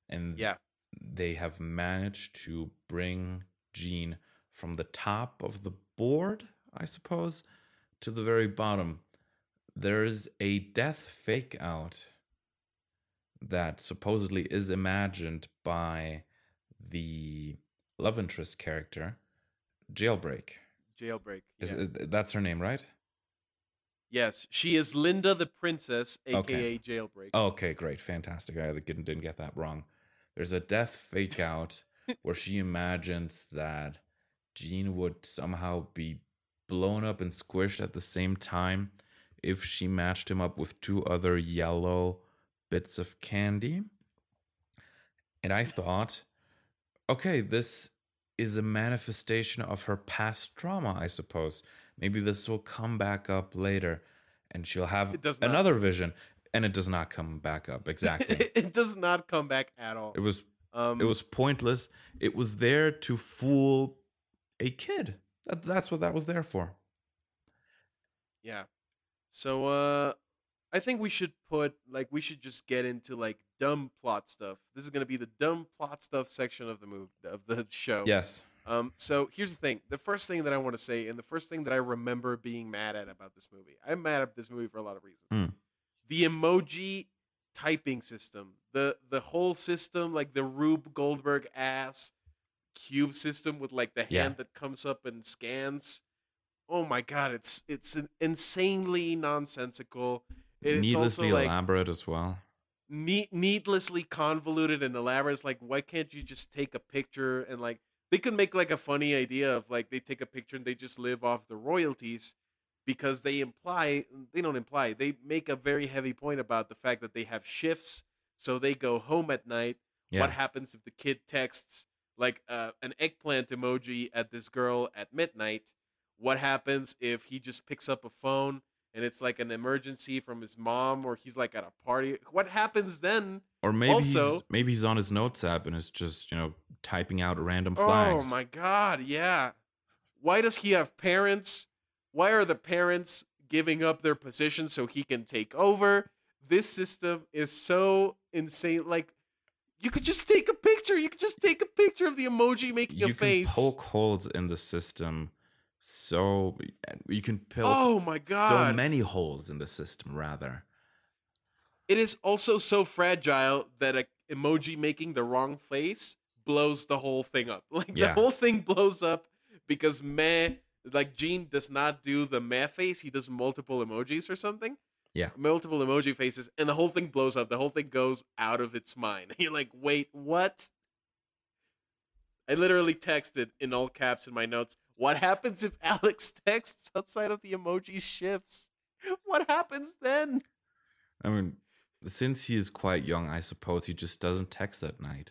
and Yeah, they have managed to bring Gene from the top of the board, I suppose, to the very bottom. There's a death fake out that supposedly is imagined by the love interest character, Jailbreak. Jailbreak. Is, is that's her name, right? yes, she is Linda the Princess, aka Okay. Jailbreak. Okay, great, fantastic. I didn't, didn't get that wrong. There's a death fake out where she imagines that Gene would somehow be blown up and squished at the same time if she matched him up with two other yellow bits of candy. And I thought, okay, this is a manifestation of her past trauma, I suppose. Maybe this will come back up later and she'll have It does not. another vision. And it does not come back up. Exactly. it does not come back at all. it was Um, it was pointless. It was there to fool a kid. That, that's what that was there for. Yeah. So uh I think we should put like we should just get into like dumb plot stuff. This is going to be the dumb plot stuff section of the movie of the show. Yes. Um so here's the thing. The first thing that I want to say and the first thing that I remember being mad at about this movie. I'm mad at this movie for a lot of reasons. Mm. The emoji typing system. The the whole system like the Rube Goldberg ass cube system with like the hand Yeah. that comes up and scans. Oh my god, it's it's an insanely nonsensical. It's Needlessly also like elaborate as well. need, needlessly convoluted and elaborate. It's like, why can't you just take a picture and like they could make like a funny idea of like they take a picture and they just live off the royalties because they imply they don't imply they make a very heavy point about the fact that they have shifts so they go home at night Yeah. what happens if the kid texts like uh, an eggplant emoji at this girl at midnight what happens if he just picks up a phone and it's like an emergency from his mom or he's like at a party? What happens then Or maybe he's, maybe he's on his notes app and is just you know typing out random oh flags. oh my god yeah. Why does he have parents? Why are the parents giving up their position so he can take over? This system is so insane like you could just take a picture. You could just take a picture of the emoji making you a can face. poke holes in the system, so you can poke oh my god so many holes in the system. Rather, it is also so fragile that a emoji making the wrong face blows the whole thing up. Like Yeah. the whole thing blows up because meh, like Gene does not do the meh face. He does multiple emojis or something. Yeah. multiple emoji faces, and the whole thing blows up. The whole thing goes out of its mind. You're like, wait, what? I literally texted in all caps in my notes. What happens if Alex texts outside of the emoji shifts? What happens then? I mean, since he is quite young, I suppose he just doesn't text at night.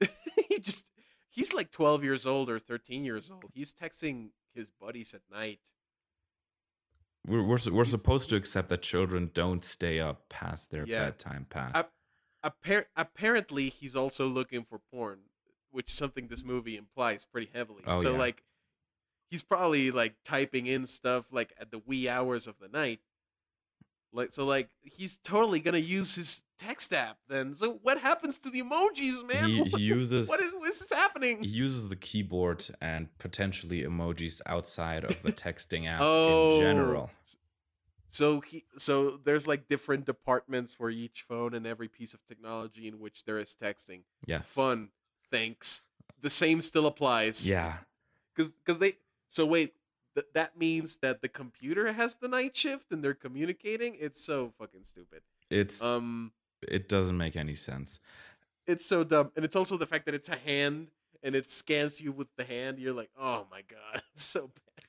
he just he's like 12 years old or 13 years old. He's texting his buddies at night. We're we're, we're supposed to accept that children don't stay up past their Yeah. bedtime pass. I- Appar- apparently he's also looking for porn, which is something this movie implies pretty heavily. Oh, so yeah. like he's probably like typing in stuff like at the wee hours of the night. Like so like he's totally going to use his text app then. So what happens to the emojis, man? he, he uses what is, what is happening? he uses the keyboard and potentially emojis outside of the texting app Oh. in general. So he so there's like different departments for each phone and every piece of technology in which there is texting. Yes. Fun. Thanks. The same still applies. Yeah. Cuz cuz they so wait, th- that means that the computer has the night shift and they're communicating? It's so fucking stupid. It's Um it doesn't make any sense. it's so dumb. And it's also the fact that it's a hand and it scans you with the hand. You're like, "Oh my god, it's so bad."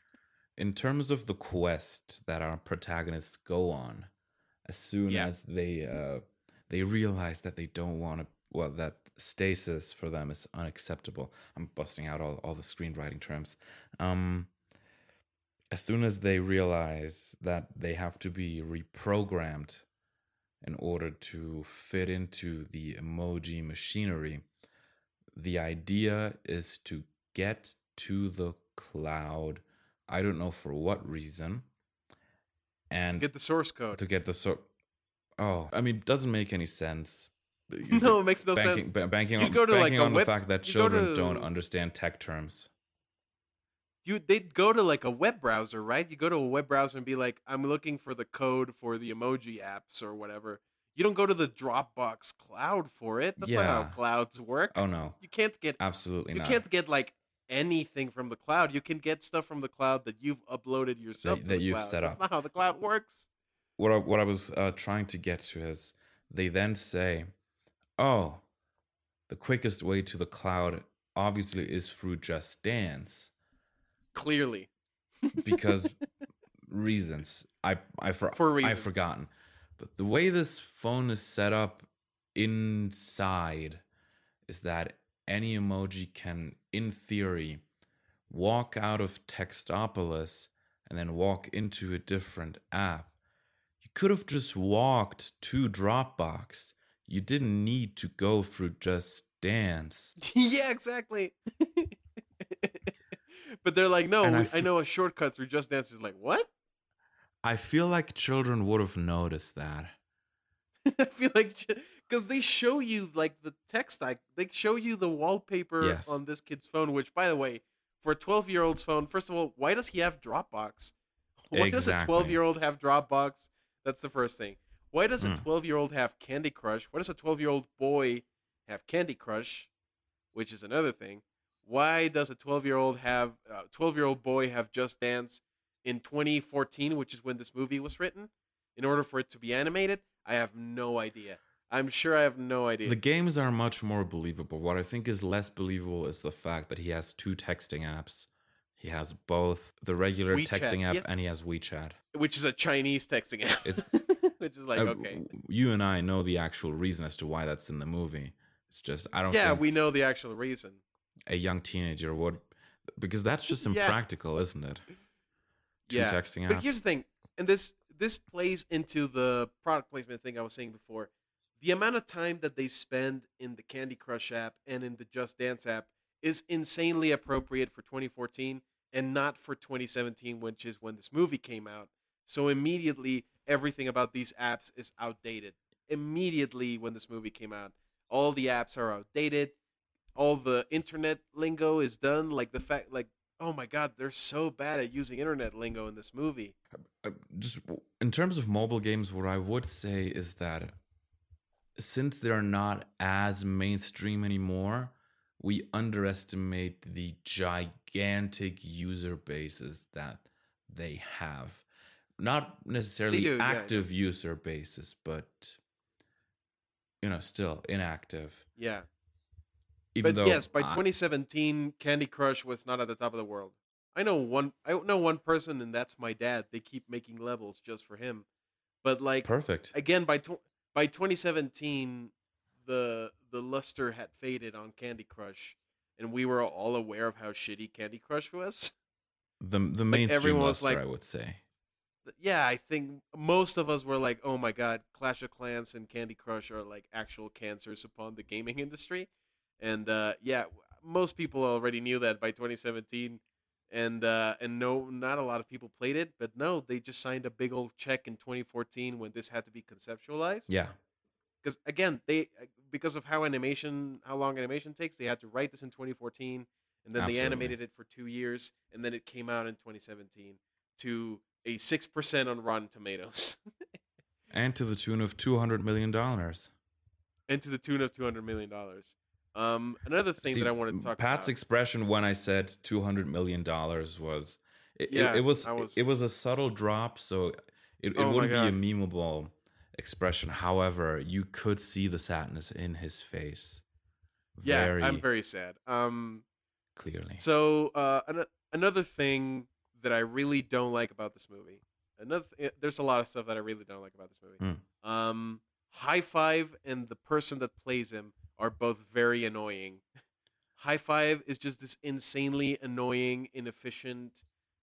In terms of the quest that our protagonists go on, as soon Yeah. as they uh they realize that they don't want to well that stasis for them is unacceptable. I'm busting out all, all the screenwriting terms. Um as soon as they realize that they have to be reprogrammed in order to fit into the emoji machinery, the idea is to get to the cloud. I don't know for what reason. And Get the source code. to get the so oh i mean it doesn't make any sense no, it makes no banking, sense. ba- banking You on, go to, like, a web- the fact that children don't understand tech terms you they'd go to like a web browser, right? You go to a web browser and be like, I'm looking for the code for the emoji apps or whatever. You don't go to the Dropbox cloud for it. That's not how clouds work. oh no You can't get absolutely you not can't get like anything from the cloud. You can get stuff from the cloud that you've uploaded yourself That- to that you've cloud. set That's up. not how the cloud works. what I, what I was uh, trying to get to is they then say oh the quickest way to the cloud obviously is through just dance Clearly. because reasons I I for, For reasons. I've forgotten. But the way this phone is set up inside is that any emoji can, in theory, walk out of Textopolis and then walk into a different app. You could have just walked to Dropbox. You didn't need to go through Just Dance. yeah, exactly. but they're like, no, I we- I, f- know a shortcut through Just Dance. Is like, what? I feel like children would have noticed that. I feel like because they show you like the text, like they show you the wallpaper Yes. on this kid's phone. Which, by the way, for a twelve-year-old's phone, first of all, why does he have Dropbox? Why does a twelve-year-old have Dropbox? That's the first thing. Why does a Mm. twelve-year-old have Candy Crush? Why does a twelve-year-old boy have Candy Crush? Which is another thing. Why does a twelve-year-old have uh, twelve-year-old boy have Just Dance in 2014, which is when this movie was written? In order for it to be animated, I have no idea. I'm sure I have no idea. The games are much more believable. What I think is less believable is the fact that he has two texting apps. He has both the regular WeChat, texting app yes. and he has WeChat. which is a Chinese texting app. It's- which is like Uh, okay. You and I know the actual reason as to why that's in the movie. It's just I don't Yeah, we know the actual reason. a young teenager would because that's just Yeah. impractical, isn't it? Two yeah, texting but here's the thing, and this this plays into the product placement thing I was saying before. The amount of time that they spend in the Candy Crush app and in the Just Dance app is insanely appropriate for 2014 and not for 2017, which is when this movie came out. So immediately, everything about these apps is outdated. Immediately, when this movie came out, all the apps are outdated. All the internet lingo is done. Like the fact, like, oh my god, they're so bad at using internet lingo in this movie. Uh, just in terms of mobile games, what I would say is that since they're not as mainstream anymore, we underestimate the gigantic user bases that they have. Not necessarily do, yeah, active user bases, but you know, still inactive. Yeah. Even but though yes, by I- 2017, Candy Crush was not at the top of the world. I know one. I know one person, and that's my dad. They keep making levels just for him. But like perfect. again, by tw- by 2017, the the luster had faded on Candy Crush, and we were all aware of how shitty Candy Crush was. the the mainstream everyone luster, like- I would say. Yeah, I think most of us were like, "Oh my god, Clash of Clans and Candy Crush are like actual cancers upon the gaming industry," and uh, yeah, most people already knew that by 2017, and uh, and no, not a lot of people played it, but no, they just signed a big old check in 2014 when this had to be conceptualized. Yeah. because again, they uh, because of how animation, how long animation takes, they had to write this in 2014, and then Absolutely. they animated it for two years, and then it came out in 2017 to a six percent on Rotten Tomatoes, And to the tune of two hundred million dollars. and to the tune of 200 million dollars. Um, another thing that I wanted to talk Pat's about. expression when I said two hundred million dollars was it, it- Yeah, it, was, was- it was a subtle drop, so it, it Oh wouldn't be a memeable expression. However, you could see the sadness in his face. yeah, I'm very sad. Um, clearly. So uh, an- another thing that I really don't like about this movie, another th- there's a lot of stuff that I really don't like about this movie. Um, High Five and the person that plays him are both very annoying. High Five is just this insanely annoying, inefficient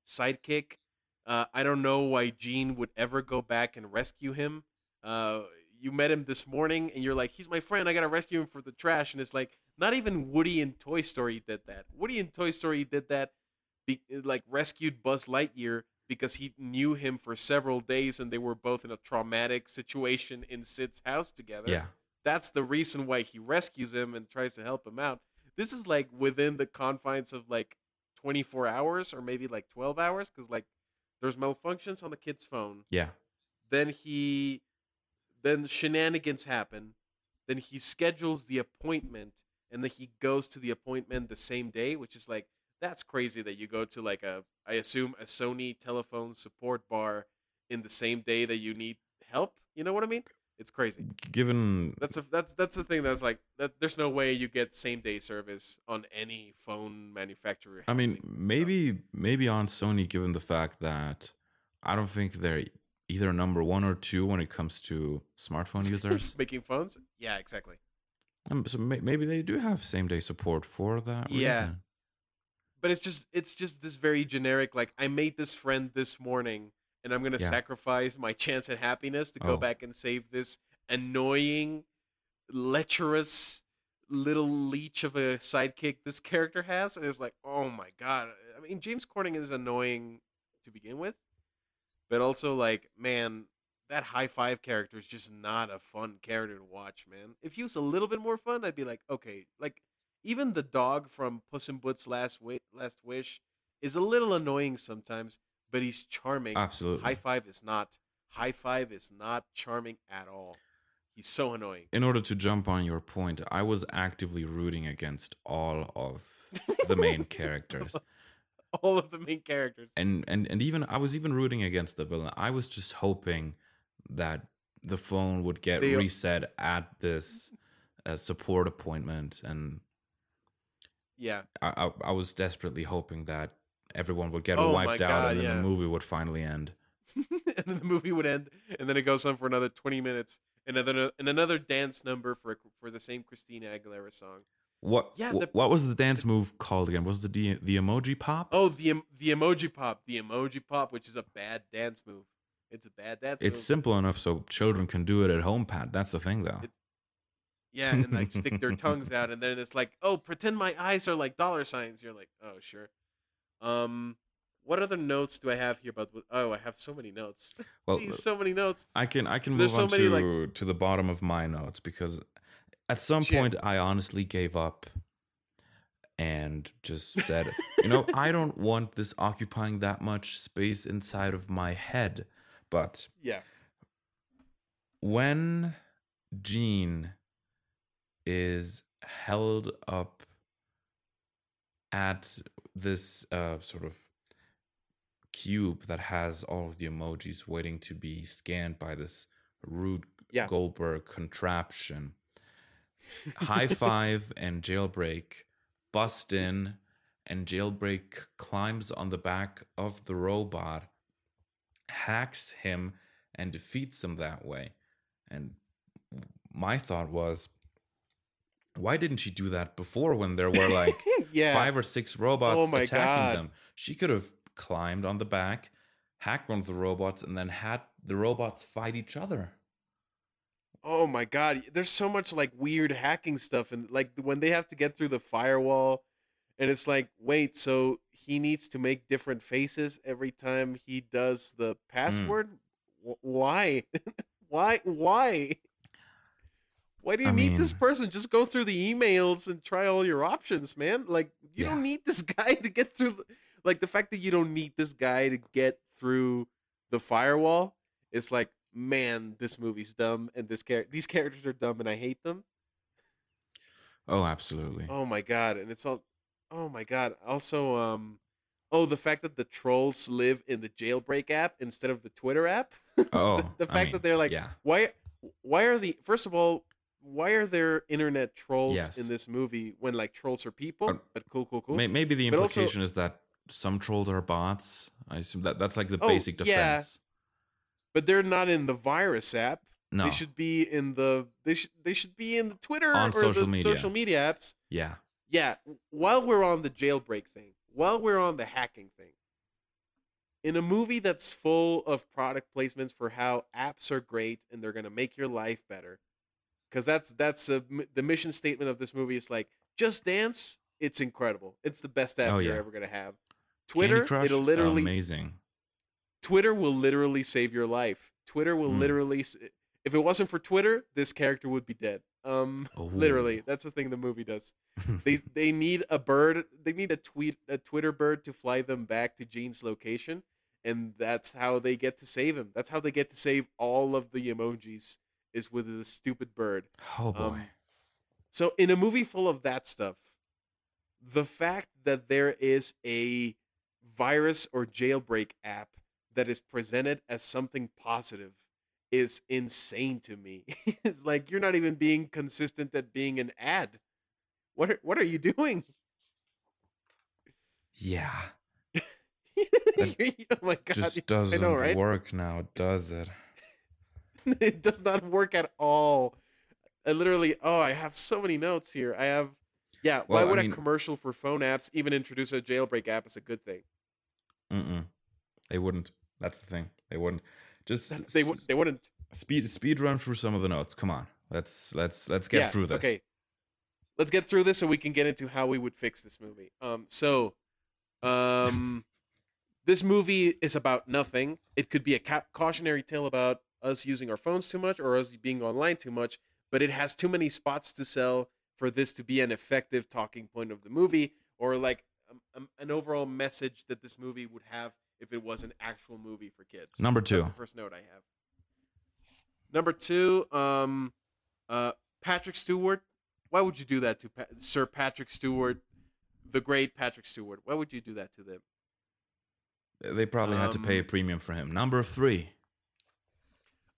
sidekick. Uh, I don't know why Gene would ever go back and rescue him. Uh, you met him this morning, and you're like, "He's my friend. I gotta rescue him for the trash." And it's like, not even Woody in Toy Story did that. Woody in Toy Story did that, be, eh, like rescued Buzz Lightyear because he knew him for several days, and they were both in a traumatic situation in Sid's house together yeah. that's the reason why he rescues him and tries to help him out. This is like within the confines of like 24 hours or maybe like 12 hours because like there's malfunctions on the kid's phone. Yeah. Then he, then shenanigans happen. Then he schedules the appointment and then he goes to the appointment the same day, which is like, that's crazy that you go to like a, I assume a Sony telephone support bar in the same day that you need help. You know what I mean? It's crazy. Given That's a that's that's the thing that's like that. There's no way you get same day service on any phone manufacturer. I mean, handling stuff. maybe maybe on Sony, given the fact that I don't think they're either number one or two when it comes to smartphone users. making phones. Yeah, exactly. um, so may- maybe they do have same day support for that Yeah. reason. But it's just it's just this very generic. Like I made this friend this morning, and I'm gonna Yeah. sacrifice my chance at happiness to go Oh. back and save this annoying, lecherous little leech of a sidekick this character has, and it's like, oh my god. I mean, James Corden is annoying to begin with, but also like, man, that high five character is just not a fun character to watch, man. If he was a little bit more fun, I'd be like, okay, like even the dog from Puss in Boots' Last Last Wish is a little annoying sometimes, but he's charming. Absolutely. High five is not. High five is not charming at all. He's so annoying. In order to jump on your point, I was actively rooting against all of the main characters. All of the main characters. and and and even I was even rooting against the villain. I was just hoping that the phone would get They- reset at this uh, support appointment, and Yeah. I, I I was desperately hoping that everyone would get Oh wiped out, God, and then yeah. the movie would finally end. and then the movie would end, and then it goes on for another twenty minutes, and another and another dance number for for the same Christina Aguilera song. What Yeah, the- what was the dance move called again? Was it the the emoji pop? Oh, the the emoji pop, the emoji pop, which is a bad dance move. It's a bad dance it's move. simple enough so children can do it at home. Pat, that's the thing, though. It- Yeah, and like stick their tongues out, and then it's like, oh, pretend my eyes are like dollar signs. You're like, oh, sure. Um, what other notes do I have here about? Oh, I have so many notes. well, Jeez, so many notes. I can I can There's move so on many, to like- to the bottom of my notes because at some Shit. point I honestly gave up and just said, you know, I don't want this occupying that much space inside of my head. But Yeah. when Gene is held up at this uh, sort of cube that has all of the emojis waiting to be scanned by this rude Yeah. Goldberg contraption. High five and jailbreak bust in, and jailbreak climbs on the back of the robot, hacks him, and defeats him that way. And my thought was, why didn't she do that before when there were like yeah. five or six robots Oh attacking God. them? She could have climbed on the back, hacked one of the robots, and then had the robots fight each other. Oh my god, there's so much like weird hacking stuff and like when they have to get through the firewall and it's like, wait, so he needs to make different faces every time he does the Hmm. password? Wh- Why? why why? Why do you I need this person? Just go through the emails and try all your options, man. Like you don't need this guy to get through the, like the fact that you don't need this guy to get through the firewall it's like man this movie's dumb and this char- these characters are dumb and i hate them Oh, absolutely. oh my god and it's all oh my god also um oh the fact that the trolls live in the jailbreak app instead of the twitter app Oh, the I fact mean, that they're like yeah. why why are the first of all why are there internet trolls Yes. in this movie when like trolls are people Uh, but cool cool cool May- Maybe the But also- implication is that some trolls are bots. I assume that that's like the Oh, basic yeah. defense. but they're not in the virus app No. They should be in the they should they should be in the Twitter On or social the media. social media apps. yeah. Yeah, while we're on the jailbreak thing, while we're on the hacking thing, in a movie that's full of product placements for how apps are great and they're gonna make your life better, because that's that's a, the mission statement of this movie is like just dance. It's incredible. It's the best app Oh, you're ever gonna have. Candy Twitter, it'll literally amazing. Twitter will literally save your life. Twitter will Mm. literally if it wasn't for Twitter, this character would be dead. Um literally, that's the thing the movie does. They they need a bird, they need a tweet a Twitter bird to fly them back to Gene's location and that's how they get to save him. That's how they get to save all of the emojis is with the stupid bird. oh boy. Um, So in a movie full of that stuff, the fact that there is a virus or jailbreak app that is presented as something positive is insane to me. it's like you're not even being consistent at being an ad. What are, what are you doing? yeah. oh my god. Just doesn't know, right? work now, does it? it does not work at all. I literally, oh, I have so many notes here. I have, yeah. why Well, I would mean- a commercial for phone apps even introduce a jailbreak app as a good thing? Mm-mm. They wouldn't. That's the thing. They wouldn't. Just That's- they would, they wouldn't. speed speed run through some of the notes. Come on. Let's let's let's get yeah, through this. Okay, let's get through this so we can get into how we would fix this movie. Um, so, um, this movie is about nothing. It could be a ca- cautionary tale about us using our phones too much or us being online too much, but it has too many spots to sell for this to be an effective talking point of the movie or like um, um, an overall message that this movie would have if it was an actual movie for kids. Number That's two. the first note I have. Number two, um, uh, Patrick Stewart. Why would you do that to pa- Sir Patrick Stewart, the great Patrick Stewart? Why would you do that to them? They probably had to pay a Um, premium for him. Number three.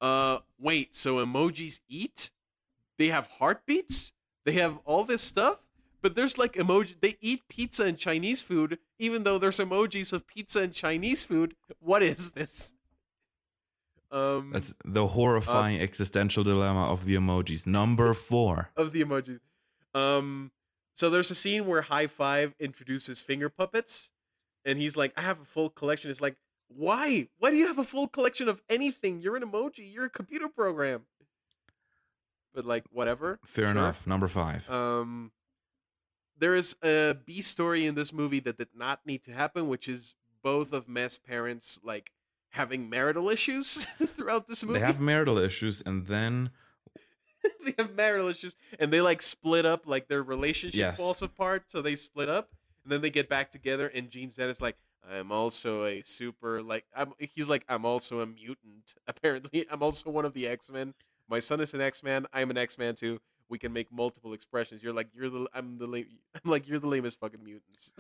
Uh, wait. So emojis eat? They have heartbeats? They have all this stuff? But there's like emoji. They eat pizza and Chinese food, even though there's emojis of pizza and Chinese food. What is this? Um, That's the horrifying existential dilemma of the emojis. Number four. of the emojis. Um, so there's a scene where High Five introduces finger puppets, and he's like, "I have a full collection." It's like, why? Why do you have a full collection of anything? You're an emoji. You're a computer program. But like, whatever. Fair sure. enough. Number five. Um, there is a B story in this movie that did not need to happen, which is both of Mess parents like having marital issues throughout this movie they have marital issues, and then they have marital issues and they like split up like their relationship Yes. falls apart so they split up and then they get back together and Gene said it's like I'm also a super like I'm he's like I'm also a mutant apparently I'm also one of the X-Men my son is an X-Man I'm an X-Man too we can make multiple expressions. You're like you're the I'm the lame, I'm like you're the lamest fucking mutants.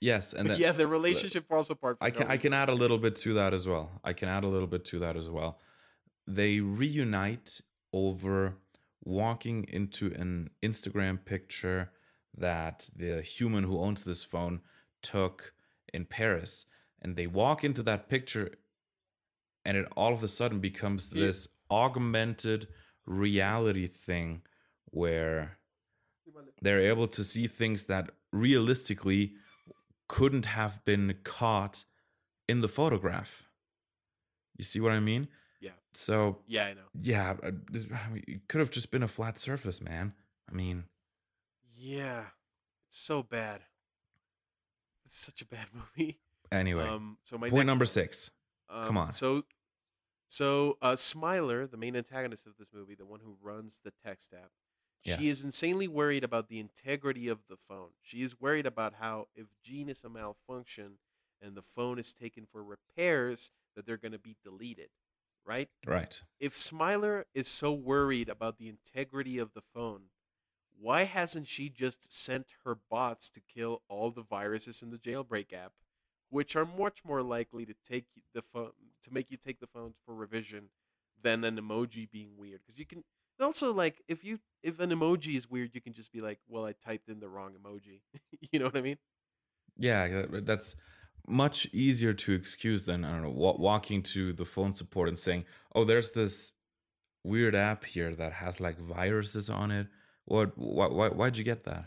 Yes, and then yeah, the relationship falls apart. I no can I can add a little bit to that as well. I can add a little bit to that as well. They reunite over walking into an Instagram picture that the human who owns this phone took in Paris, and they walk into that picture, and it all of a sudden becomes Yeah. this augmented reality thing where they're able to see things that realistically couldn't have been caught in the photograph. You see what I mean? Yeah. So Yeah, I know. yeah, uh, it could have just been a flat surface, man. I mean, Yeah, it's so bad. It's such a bad movie. anyway, Um, so my point number six. Um, on. So, so uh, Smiler, the main antagonist of this movie, the one who runs the text app, Yes. she is insanely worried about the integrity of the phone. She is worried about how if Gene is a malfunction and the phone is taken for repairs, that they're going to be deleted, right? Right. If Smiler is so worried about the integrity of the phone, why hasn't she just sent her bots to kill all the viruses in the jailbreak app, which are much more likely to take the phone to make you take the phones for revision than an emoji being weird? Because you can and also like if you if an emoji is weird, you can just be like, well, I typed in the wrong emoji. you know what I mean? Yeah, that's much easier to excuse than I don't know walking to the phone support and saying, "Oh, there's this weird app here that has like viruses on it." What? Why? why why'd you get that?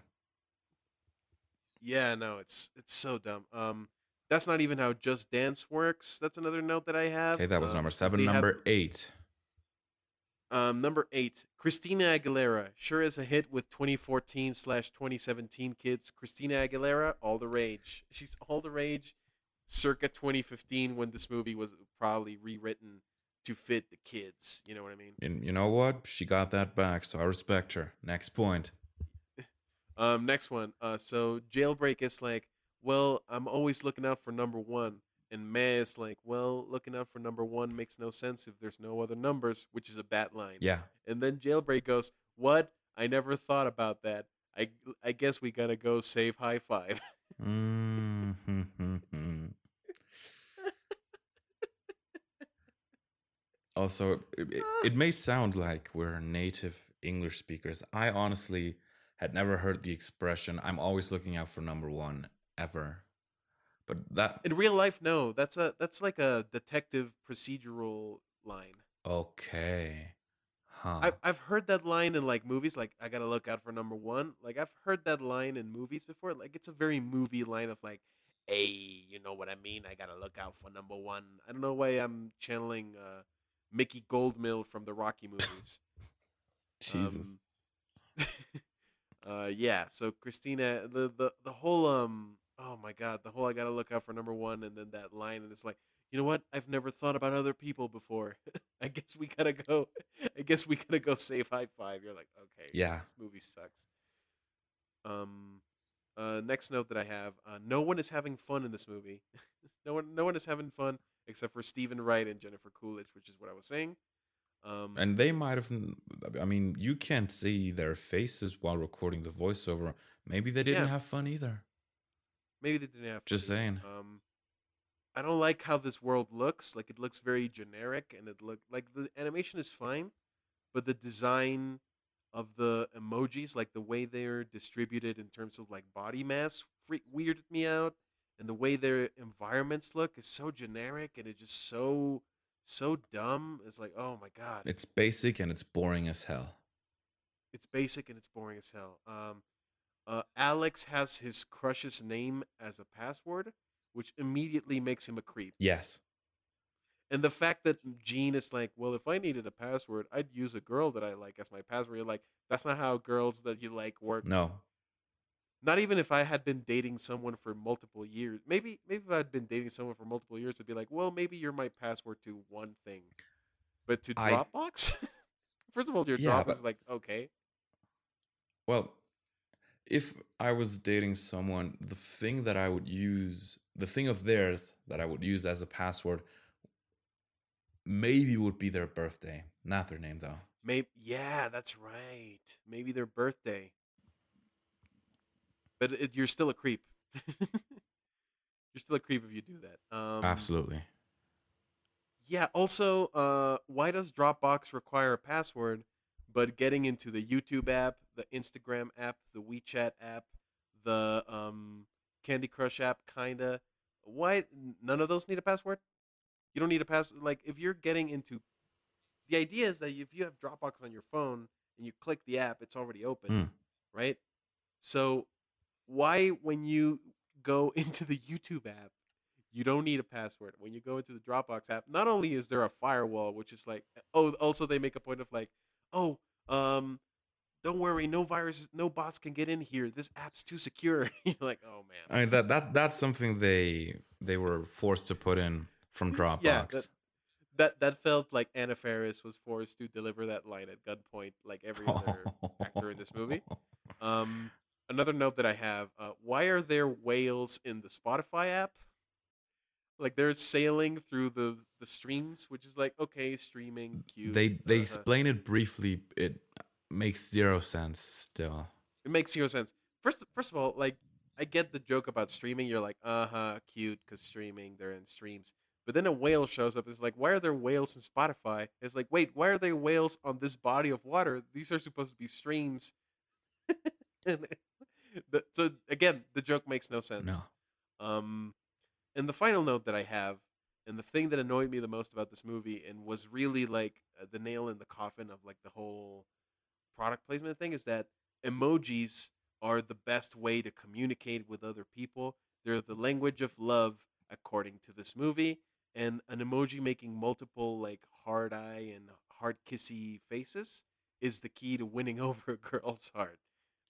Yeah, no, it's it's so dumb. Um, that's not even how Just Dance works. That's another note that I have. Okay, that was Um, number seven. they have- Number eight. Um, number eight, Christina Aguilera, sure is a hit with 2014 slash 2017 kids. Christina Aguilera, all the rage. She's all the rage, circa 2015 when this movie was probably rewritten to fit the kids. You know what I mean? And you know what? She got that back, so I respect her. Next point. Um, next one. Uh, so Jailbreak is like, well, I'm always looking out for number one. And May is like, well, looking out for number one makes no sense if there's no other numbers, which is a bad line. Yeah. And then Jailbreak goes, "What? I never thought about that. I I guess we gotta go save High Five. Mm-hmm. Also, it, it, it may sound like we're native English speakers. I honestly had never heard the expression "I'm always looking out for number one" ever. But that In real life, no. That's a that's like a detective procedural line. okay, huh? I've I've heard that line in like movies. Like I gotta look out for number one. Like I've heard that line in movies before. Like it's a very movie line of like, hey, you know what I mean? I gotta look out for number one. I don't know why I'm channeling uh, Mickey Goldmill from the Rocky movies. Jesus. Um, uh, yeah. So Christina, the the the whole um, oh my god, the whole I gotta look out for number one, and then that line, and it's like, you know what? I've never thought about other people before. I guess we gotta go. I guess we gotta go save high five. You're like, okay, Yeah. this movie sucks. Um, uh, next note that I have: uh, no one is having fun in this movie. no one, no one is having fun except for Steven Wright and Jennifer Coolidge, which is what I was saying. Um, and they might have. I mean, you can't see their faces while recording the voiceover. Maybe they didn't Yeah. have fun either. Maybe they didn't have. Just saying. Um, I don't like how this world looks. Like it looks very generic, and it look like the animation is fine, but the design of the emojis, like the way they're distributed in terms of like body mass, freak, weirded me out, and the way their environments look is so generic, and it's just so so dumb. It's like, oh my god, It's basic and it's boring as hell. it's basic and it's boring as hell. Um, uh, Alex has his crush's name as a password, which immediately makes him a creep. Yes. And the fact that Gene is like, well, if I needed a password, I'd use a girl that I like as my password. You're like, that's not how girls that you like work. No. Not even if I had been dating someone for multiple years. Maybe maybe if I'd been dating someone for multiple years, it'd be like, well, maybe you're my password to one thing. But to I- Dropbox? First of all, your Yeah, Dropbox but- is like, okay. Well, if I was dating someone, the thing that I would use, the thing of theirs that I would use as a password maybe would be their birthday, not their name though. Maybe yeah, that's right. Maybe their birthday. But it, you're still a creep. you're still a creep if you do that. Um, Absolutely. Yeah. Also, uh, why does Dropbox require a password? But getting into the YouTube app, the Instagram app, the WeChat app, the um, Candy Crush app, kinda. Why none of those need a password? You don't need a pass. Like if you're getting into, the idea is that if you have Dropbox on your phone and you click the app, it's already open, Hmm. right? So why when you go into the YouTube app, you don't need a password. When you go into the Dropbox app, not only is there a firewall, which is like, oh, also they make a point of like, oh, um, don't worry, no virus, no bots can get in here. This app's too secure. You're like, oh man. I mean that that that's something they they were forced to put in from Dropbox. Yeah, that- that that felt like Anna Faris was forced to deliver that line at gunpoint, like every other actor in this movie. Um, another note that I have: uh, Why are there whales in the Spotify app? Like they're sailing through the the streams, which is like okay, streaming, cute. they they uh-huh. explain it briefly. It makes zero sense still. It makes zero sense. First, first of all, like I get the joke about streaming. You're like, uh huh, cute, because streaming, they're in streams. But then a whale shows up. It's like, why are there whales in Spotify? It's like, wait, why are there whales on this body of water? These are supposed to be streams. and the, so again, the joke makes no sense. No. Um, and the final note that I have, and the thing that annoyed me the most about this movie, and was really like uh, the nail in the coffin of like the whole product placement thing, is that emojis are the best way to communicate with other people. They're the language of love, according to this movie. And an emoji making multiple like hard eye and hard kissy faces is the key to winning over a girl's heart.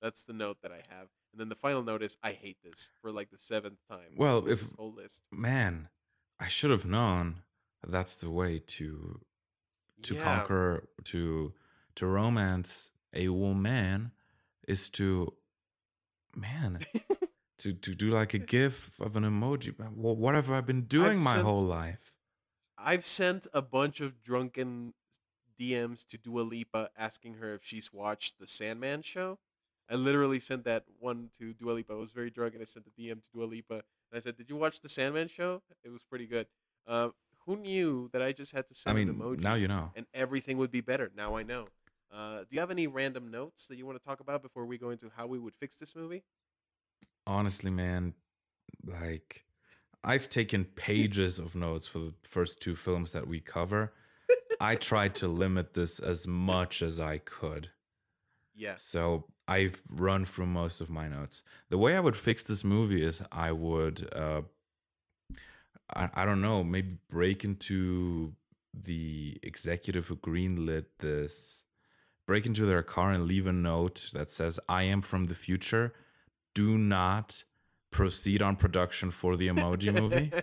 That's the note that I have. And then the final note is I hate this for like the seventh time. Well, if- whole list. Man, I should have known that's the way to to Yeah, conquer to to romance a woman is to man to to do like a gif of an emoji. What have I been doing my sent- whole life? I've sent a bunch of drunken DMs to Dua Lipa asking her if she's watched the Sandman show. I literally sent that one to Dua Lipa. I was very drunk and I sent a DM to Dua Lipa and I said, "Did you watch the Sandman show? It was pretty good." Uh, who knew that I just had to I send mean, an emoji now you know. and everything would be better? Now I know. Uh, do you have any random notes that you want to talk about before we go into how we would fix this movie? honestly, man, like I've taken pages of notes for the first two films that we cover. I tried to limit this as much as I could. Yes. So I've run through most of my notes. The way I would fix this movie is I would uh I, I don't know, maybe break into the executive who greenlit this break into their car and leave a note that says I am from the future. Do not proceed on production for the emoji movie.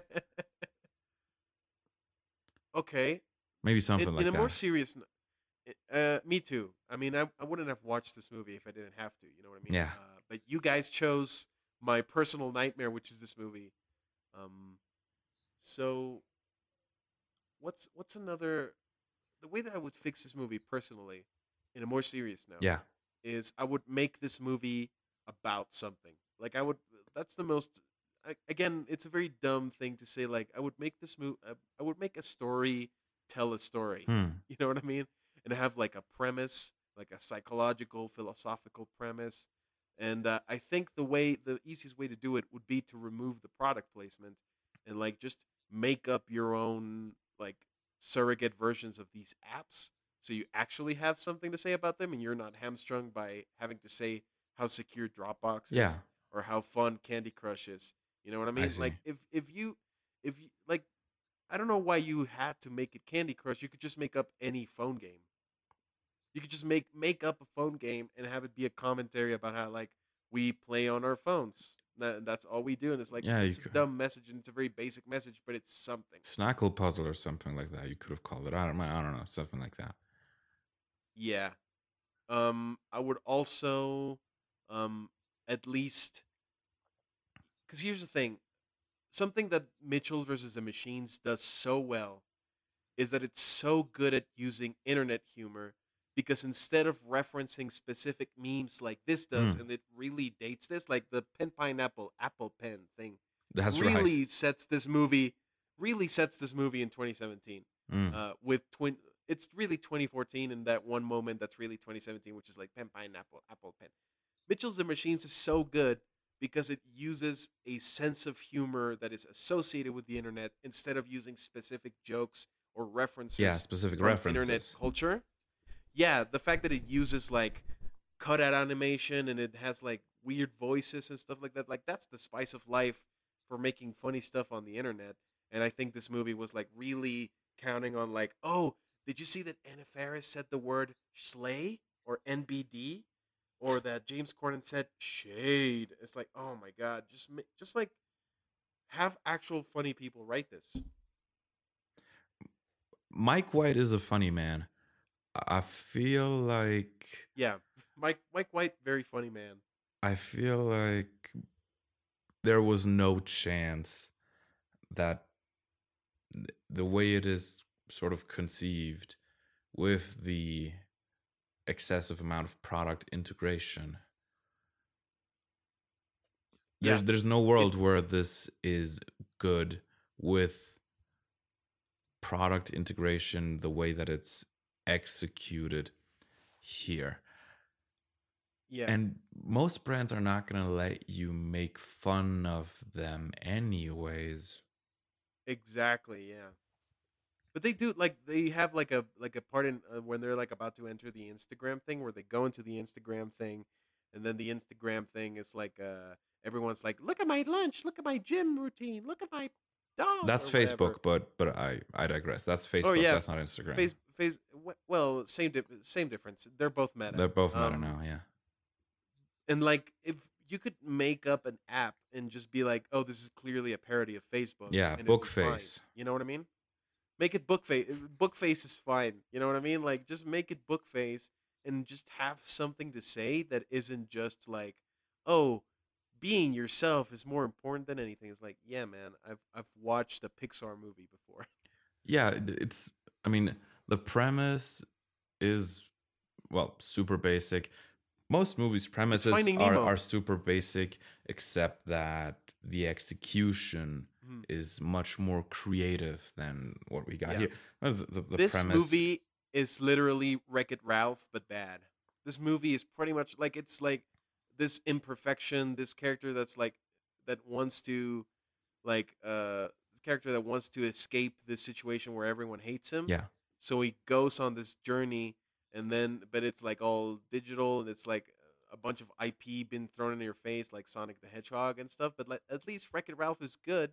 okay. Maybe something in, like that. in a that. more serious n- uh me too i mean I, I wouldn't have watched this movie if i didn't have to you know what i mean Yeah. uh, but you guys chose my personal nightmare which is this movie um so what's what's another the way that i would fix this movie personally in a more serious note yeah. is I would make this movie about something. Like I would. That's the most. I, again, it's a very dumb thing to say. Like I would make this movie. I would make a story tell a story. Hmm. You know what I mean? And have like a premise, like a psychological, philosophical premise. And uh, I think the way, the easiest way to do it would be to remove the product placement and like just make up your own like surrogate versions of these apps so you actually have something to say about them and you're not hamstrung by having to say how secure Dropbox is Yeah. or how fun Candy Crush is. You know what I mean? see. like if if you if you like I don't know why you had to make it Candy Crush. You could just make up any phone game. You could just make make up a phone game and have it be a commentary about how like we play on our phones. That, that's all we do, and it's like Yeah, it's a could- dumb message and it's a very basic message, but it's something. Snackle puzzle or something like that. You could have called it. I don't know. I don't know. Something like that. Yeah. Um, I would also, um, at least, because here's the thing, something that Mitchell versus the Machines does so well is that it's so good at using internet humor because instead of referencing specific memes like this does, Mm. and it really dates this, like the pen pineapple apple pen thing, That's right. really sets this movie, really sets this movie in 2017 Mm. uh, with twin. It's really 2014 in that one moment that's really 2017, which is like pen pineapple apple pen. Mitchell's and Machines is so good because it uses a sense of humor that is associated with the internet instead of using specific jokes or references yeah, specific references. internet culture. Yeah, the fact that it uses like cutout animation and it has like weird voices and stuff like that, like that's the spice of life for making funny stuff on the internet. And I think this movie was like really counting on like, oh, did you see that Anna Faris said the word slay or NBD, or that James Corden said shade? It's like, oh my god, just just like have actual funny people write this. Mike White is a funny man. I feel like Yeah, Mike Mike White, very funny man. I feel like there was no chance that the way it is sort of conceived with the excessive amount of product integration there's Yeah. there's no world where this is good with product integration the way that it's executed here Yeah, and most brands are not going to let you make fun of them anyways. Exactly, yeah. But they do like they have like a like a part in uh, when they're like about to enter the Instagram thing where they go into the Instagram thing and then the Instagram thing is like uh everyone's like look at my lunch, look at my gym routine, look at my dog. That's. Facebook, but but I I digress. That's Facebook. Oh, yeah, That's not Instagram. Face wh- well, same di- same difference. They're both meta. They're both meta Um, now. Yeah. And like if you could make up an app and just be like, "Oh, this is clearly a parody of Facebook." Yeah, and it'd fine. Bookface. You know what I mean? Make it Bookface. Bookface is fine. You know what I mean? Like just make it Bookface and just have something to say that isn't just like, "Oh, being yourself is more important than anything." It's like, "Yeah, man, I've I've watched a Pixar movie before." Yeah, it's. I mean, the premise is well super basic. Most movies' premises are are super basic, except that the execution Mhm. is much more creative than what we got Yeah. here. Uh, The, the, the this premise, movie is literally Wreck It Ralph, but bad. This movie is pretty much like it's like this imperfection, this character that's like that wants to like uh this character that wants to escape this situation where everyone hates him. Yeah. So he goes on this journey and then but it's like all digital and it's like a bunch of IP been thrown in your face like Sonic the Hedgehog and stuff, but like at least Wreck It Ralph is good.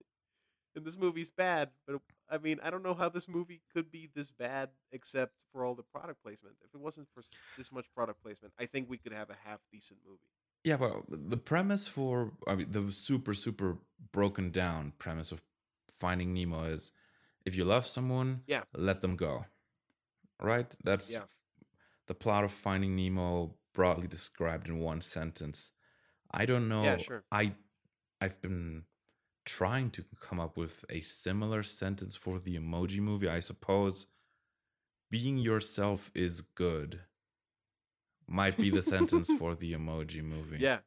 and this movie's bad, but I mean, I don't know how this movie could be this bad except for all the product placement. If it wasn't for this much product placement, I think we could have a half decent movie. Yeah, but the premise for I mean the super super broken down premise of Finding Nemo is if you love someone, Yeah. let them go. Right? That's Yeah. the plot of Finding Nemo broadly described in one sentence. I don't know. Yeah, sure. I I've been trying to come up with a similar sentence for the emoji movie. I suppose being yourself is good might be the sentence for the emoji movie. Yeah.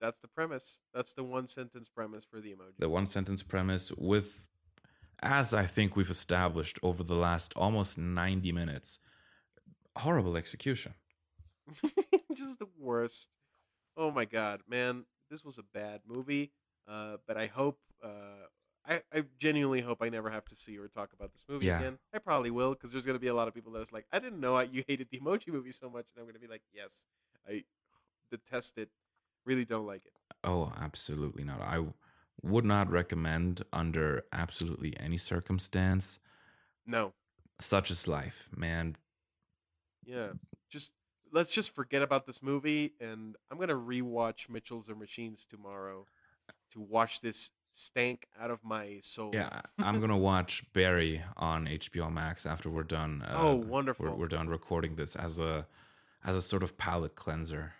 That's the premise. That's the one sentence premise for the emoji. the one sentence premise with as i think we've established over the last almost 90 minutes horrible execution Just the worst. Oh my god, man, this was a bad movie. Uh, but I hope, uh, I, I genuinely hope I never have to see or talk about this movie Yeah. again. I probably will because there's gonna be a lot of people that was like, I didn't know I, you hated the Emoji Movie so much, and I'm gonna be like, yes, I detest it. Really don't like it. oh absolutely not i would not recommend under absolutely any circumstance No, such is life man yeah, just let's just forget about this movie, and I'm gonna rewatch Mitchell's or Machines tomorrow to wash this stank out of my soul. yeah i'm gonna watch barry on hbo max after we're done uh, Oh, we're- wonderful. we're, done recording this as a as a sort of palate cleanser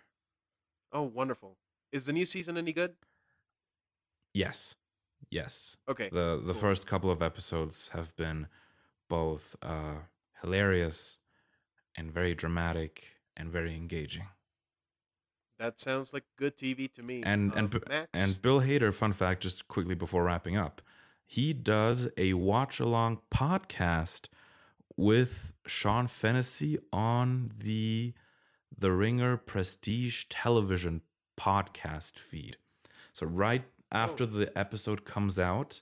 Oh, wonderful. Is the new season any good? Yes yes Okay. the the cool. first couple of episodes have been both uh, hilarious and very dramatic and very engaging. That sounds like good TV to me. And Um, and Max, and Bill Hader, fun fact, just quickly before wrapping up, he does a watch along podcast with Sean Fennessy on the The Ringer Prestige Television podcast feed. So right after Oh. the episode comes out,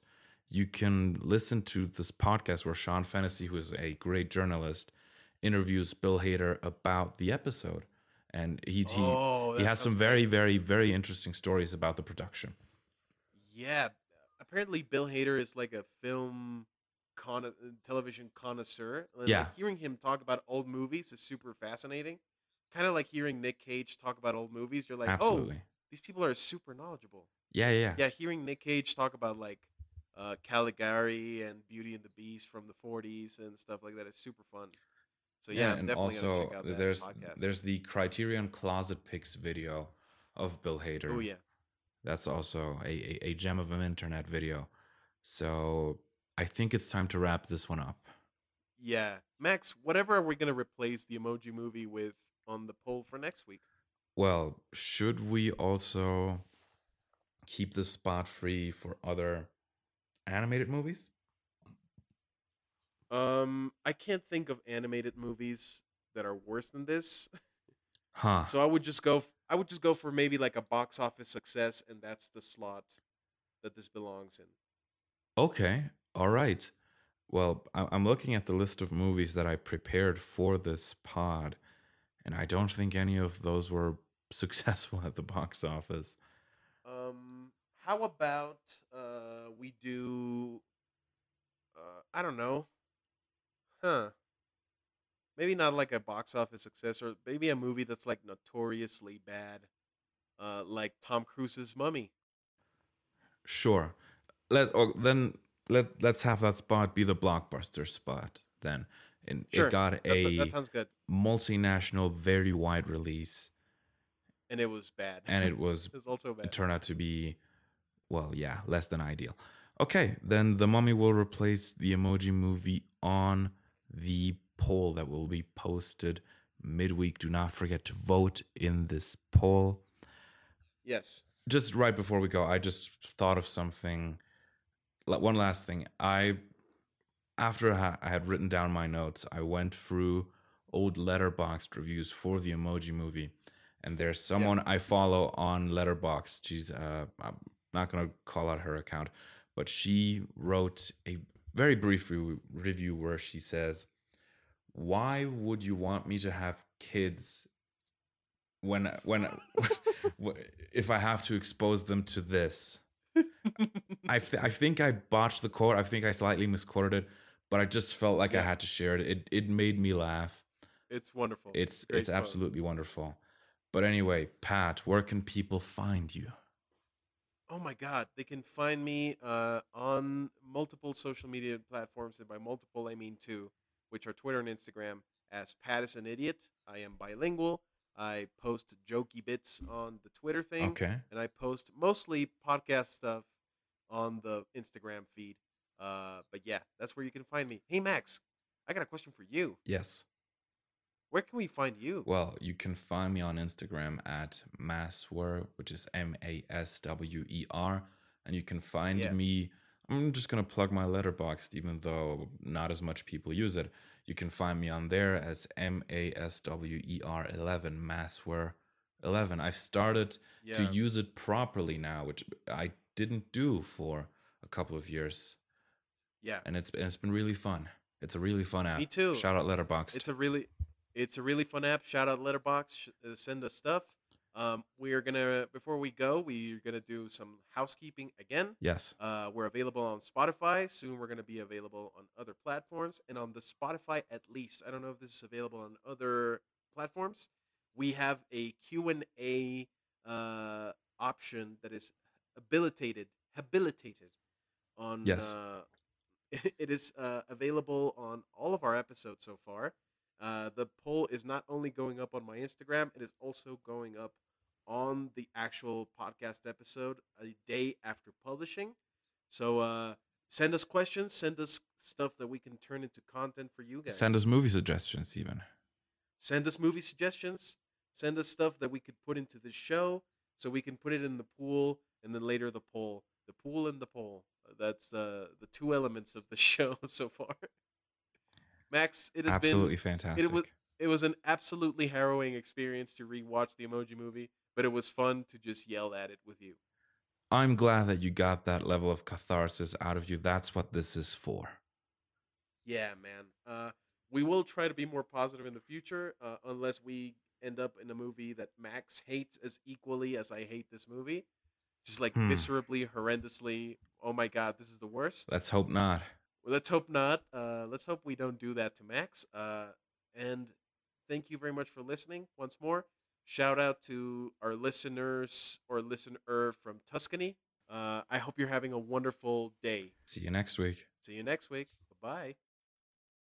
you can listen to this podcast where Sean Fennessy, who is a great journalist, interviews Bill Hader about the episode. And he he, Oh, he has some very, very, very interesting stories about the production. yeah. Apparently, Bill Hader is like a film con- television connoisseur. and, Yeah. Like, hearing him talk about old movies is super fascinating. Kind of like hearing Nick Cage talk about old movies. You're like, oh, Absolutely. oh, these people are super knowledgeable. Yeah, yeah, yeah. Yeah, hearing Nick Cage talk about like uh, Caligari and Beauty and the Beast from the 40s and stuff like that is super fun. So yeah, I'm and also check out that there's podcast. there's the Criterion Closet Picks video of Bill Hader. oh yeah, That's also a, a, a gem of an internet video. So I think it's time to wrap this one up. yeah. Max, whatever are we gonna replace the Emoji Movie with on the poll for next week? Well, should we also keep the spot free for other animated movies? Um, I can't think of animated movies that are worse than this. Huh. So I would just go. F- I would just go for maybe like a box office success, and that's the slot that this belongs in. Okay. All right. Well, I- I'm looking at the list of movies that I prepared for this pod, and I don't think any of those were successful at the box office. How about uh we do uh I don't know. Huh. Maybe not like a box office success or maybe a movie that's like notoriously bad. Uh like Tom Cruise's Mummy. Sure. Let or then let let's have that spot be the blockbuster spot then. And Sure. it got That's a that sounds good. multinational, very wide release, And it was bad. and it was it was also bad. it turned out to be well yeah less than ideal. Okay then the mummy will replace the emoji movie on the poll that will be posted midweek. Do not forget to vote in this poll. Yes. just right before we go i just thought of something. One last thing. I after I had written down my notes i went through old letterboxd reviews for the emoji movie and there's someone i follow on letterboxd. She's uh i'm not going to call out her account but she wrote a very brief re- review where she says why would you want me to have kids when when if I have to expose them to this. I th- I think I botched the quote. I think I slightly misquoted it, but I just felt like I had to share it. It it made me laugh. It's wonderful. It's Great it's quote. absolutely wonderful. But anyway, Pat, where can people find you? Oh my God! They can find me uh, on multiple social media platforms, and by multiple I mean two, which are Twitter and Instagram. As Pat is an idiot, I am bilingual. I post jokey bits on the Twitter thing, Okay. and I post mostly podcast stuff on the Instagram feed. Uh, but yeah, that's where you can find me. Hey Max, I got a question for you. Yes. Where can we find you? Well, you can find me on Instagram at Maswer, which is M A S W E R, and you can find Yeah. me. I'm just gonna plug my Letterboxd, even though not as much people use it. You can find me on there as M A S W E R 11 Maswer 11. I've started yeah, to use it properly now, which I didn't do for a couple of years, yeah. and it's and it's been really fun. It's a really fun app. Me too. Shout out Letterboxd. It's a really, it's a really fun app. Shout out Letterboxd. Uh, send us stuff. Um, we are gonna before we go, we're gonna do some housekeeping again. yes. Uh, we're available on Spotify. Soon we're gonna be available on other platforms and on the Spotify at least. I don't know if this is available on other platforms. We have a Q and A uh, option that is habilitated, habilitated on. Yes. Uh, it is uh, available on all of our episodes so far. Uh, the poll is not only going up on my Instagram; it is also going up on the actual podcast episode a day after publishing. So uh, send us questions. Send us stuff that we can turn into content for you guys. Send us movie suggestions, even. send us movie suggestions. Send us stuff that we could put into the show, so we can put it in the pool, and then later the poll. The pool and the poll. That's uh, the two elements of the show so far. Max, it has Absolutely been absolutely fantastic. it was it was an absolutely harrowing experience to rewatch the Emoji Movie, but it was fun to just yell at it with you. I'm glad that you got that level of catharsis out of you. That's what this is for. Yeah, man. Uh, we will try to be more positive in the future, uh, unless we end up in a movie that Max hates as equally as I hate this movie. Just like Hmm. viscerally, horrendously. Oh my god, this is the worst. Let's hope not. Well, let's hope not. Uh, let's hope we don't do that to Max. Uh, and thank you very much for listening once more. Shout out to our listeners or listener from Tuscany. Uh, I hope you're having a wonderful day. See you next week. See you next week. Bye bye.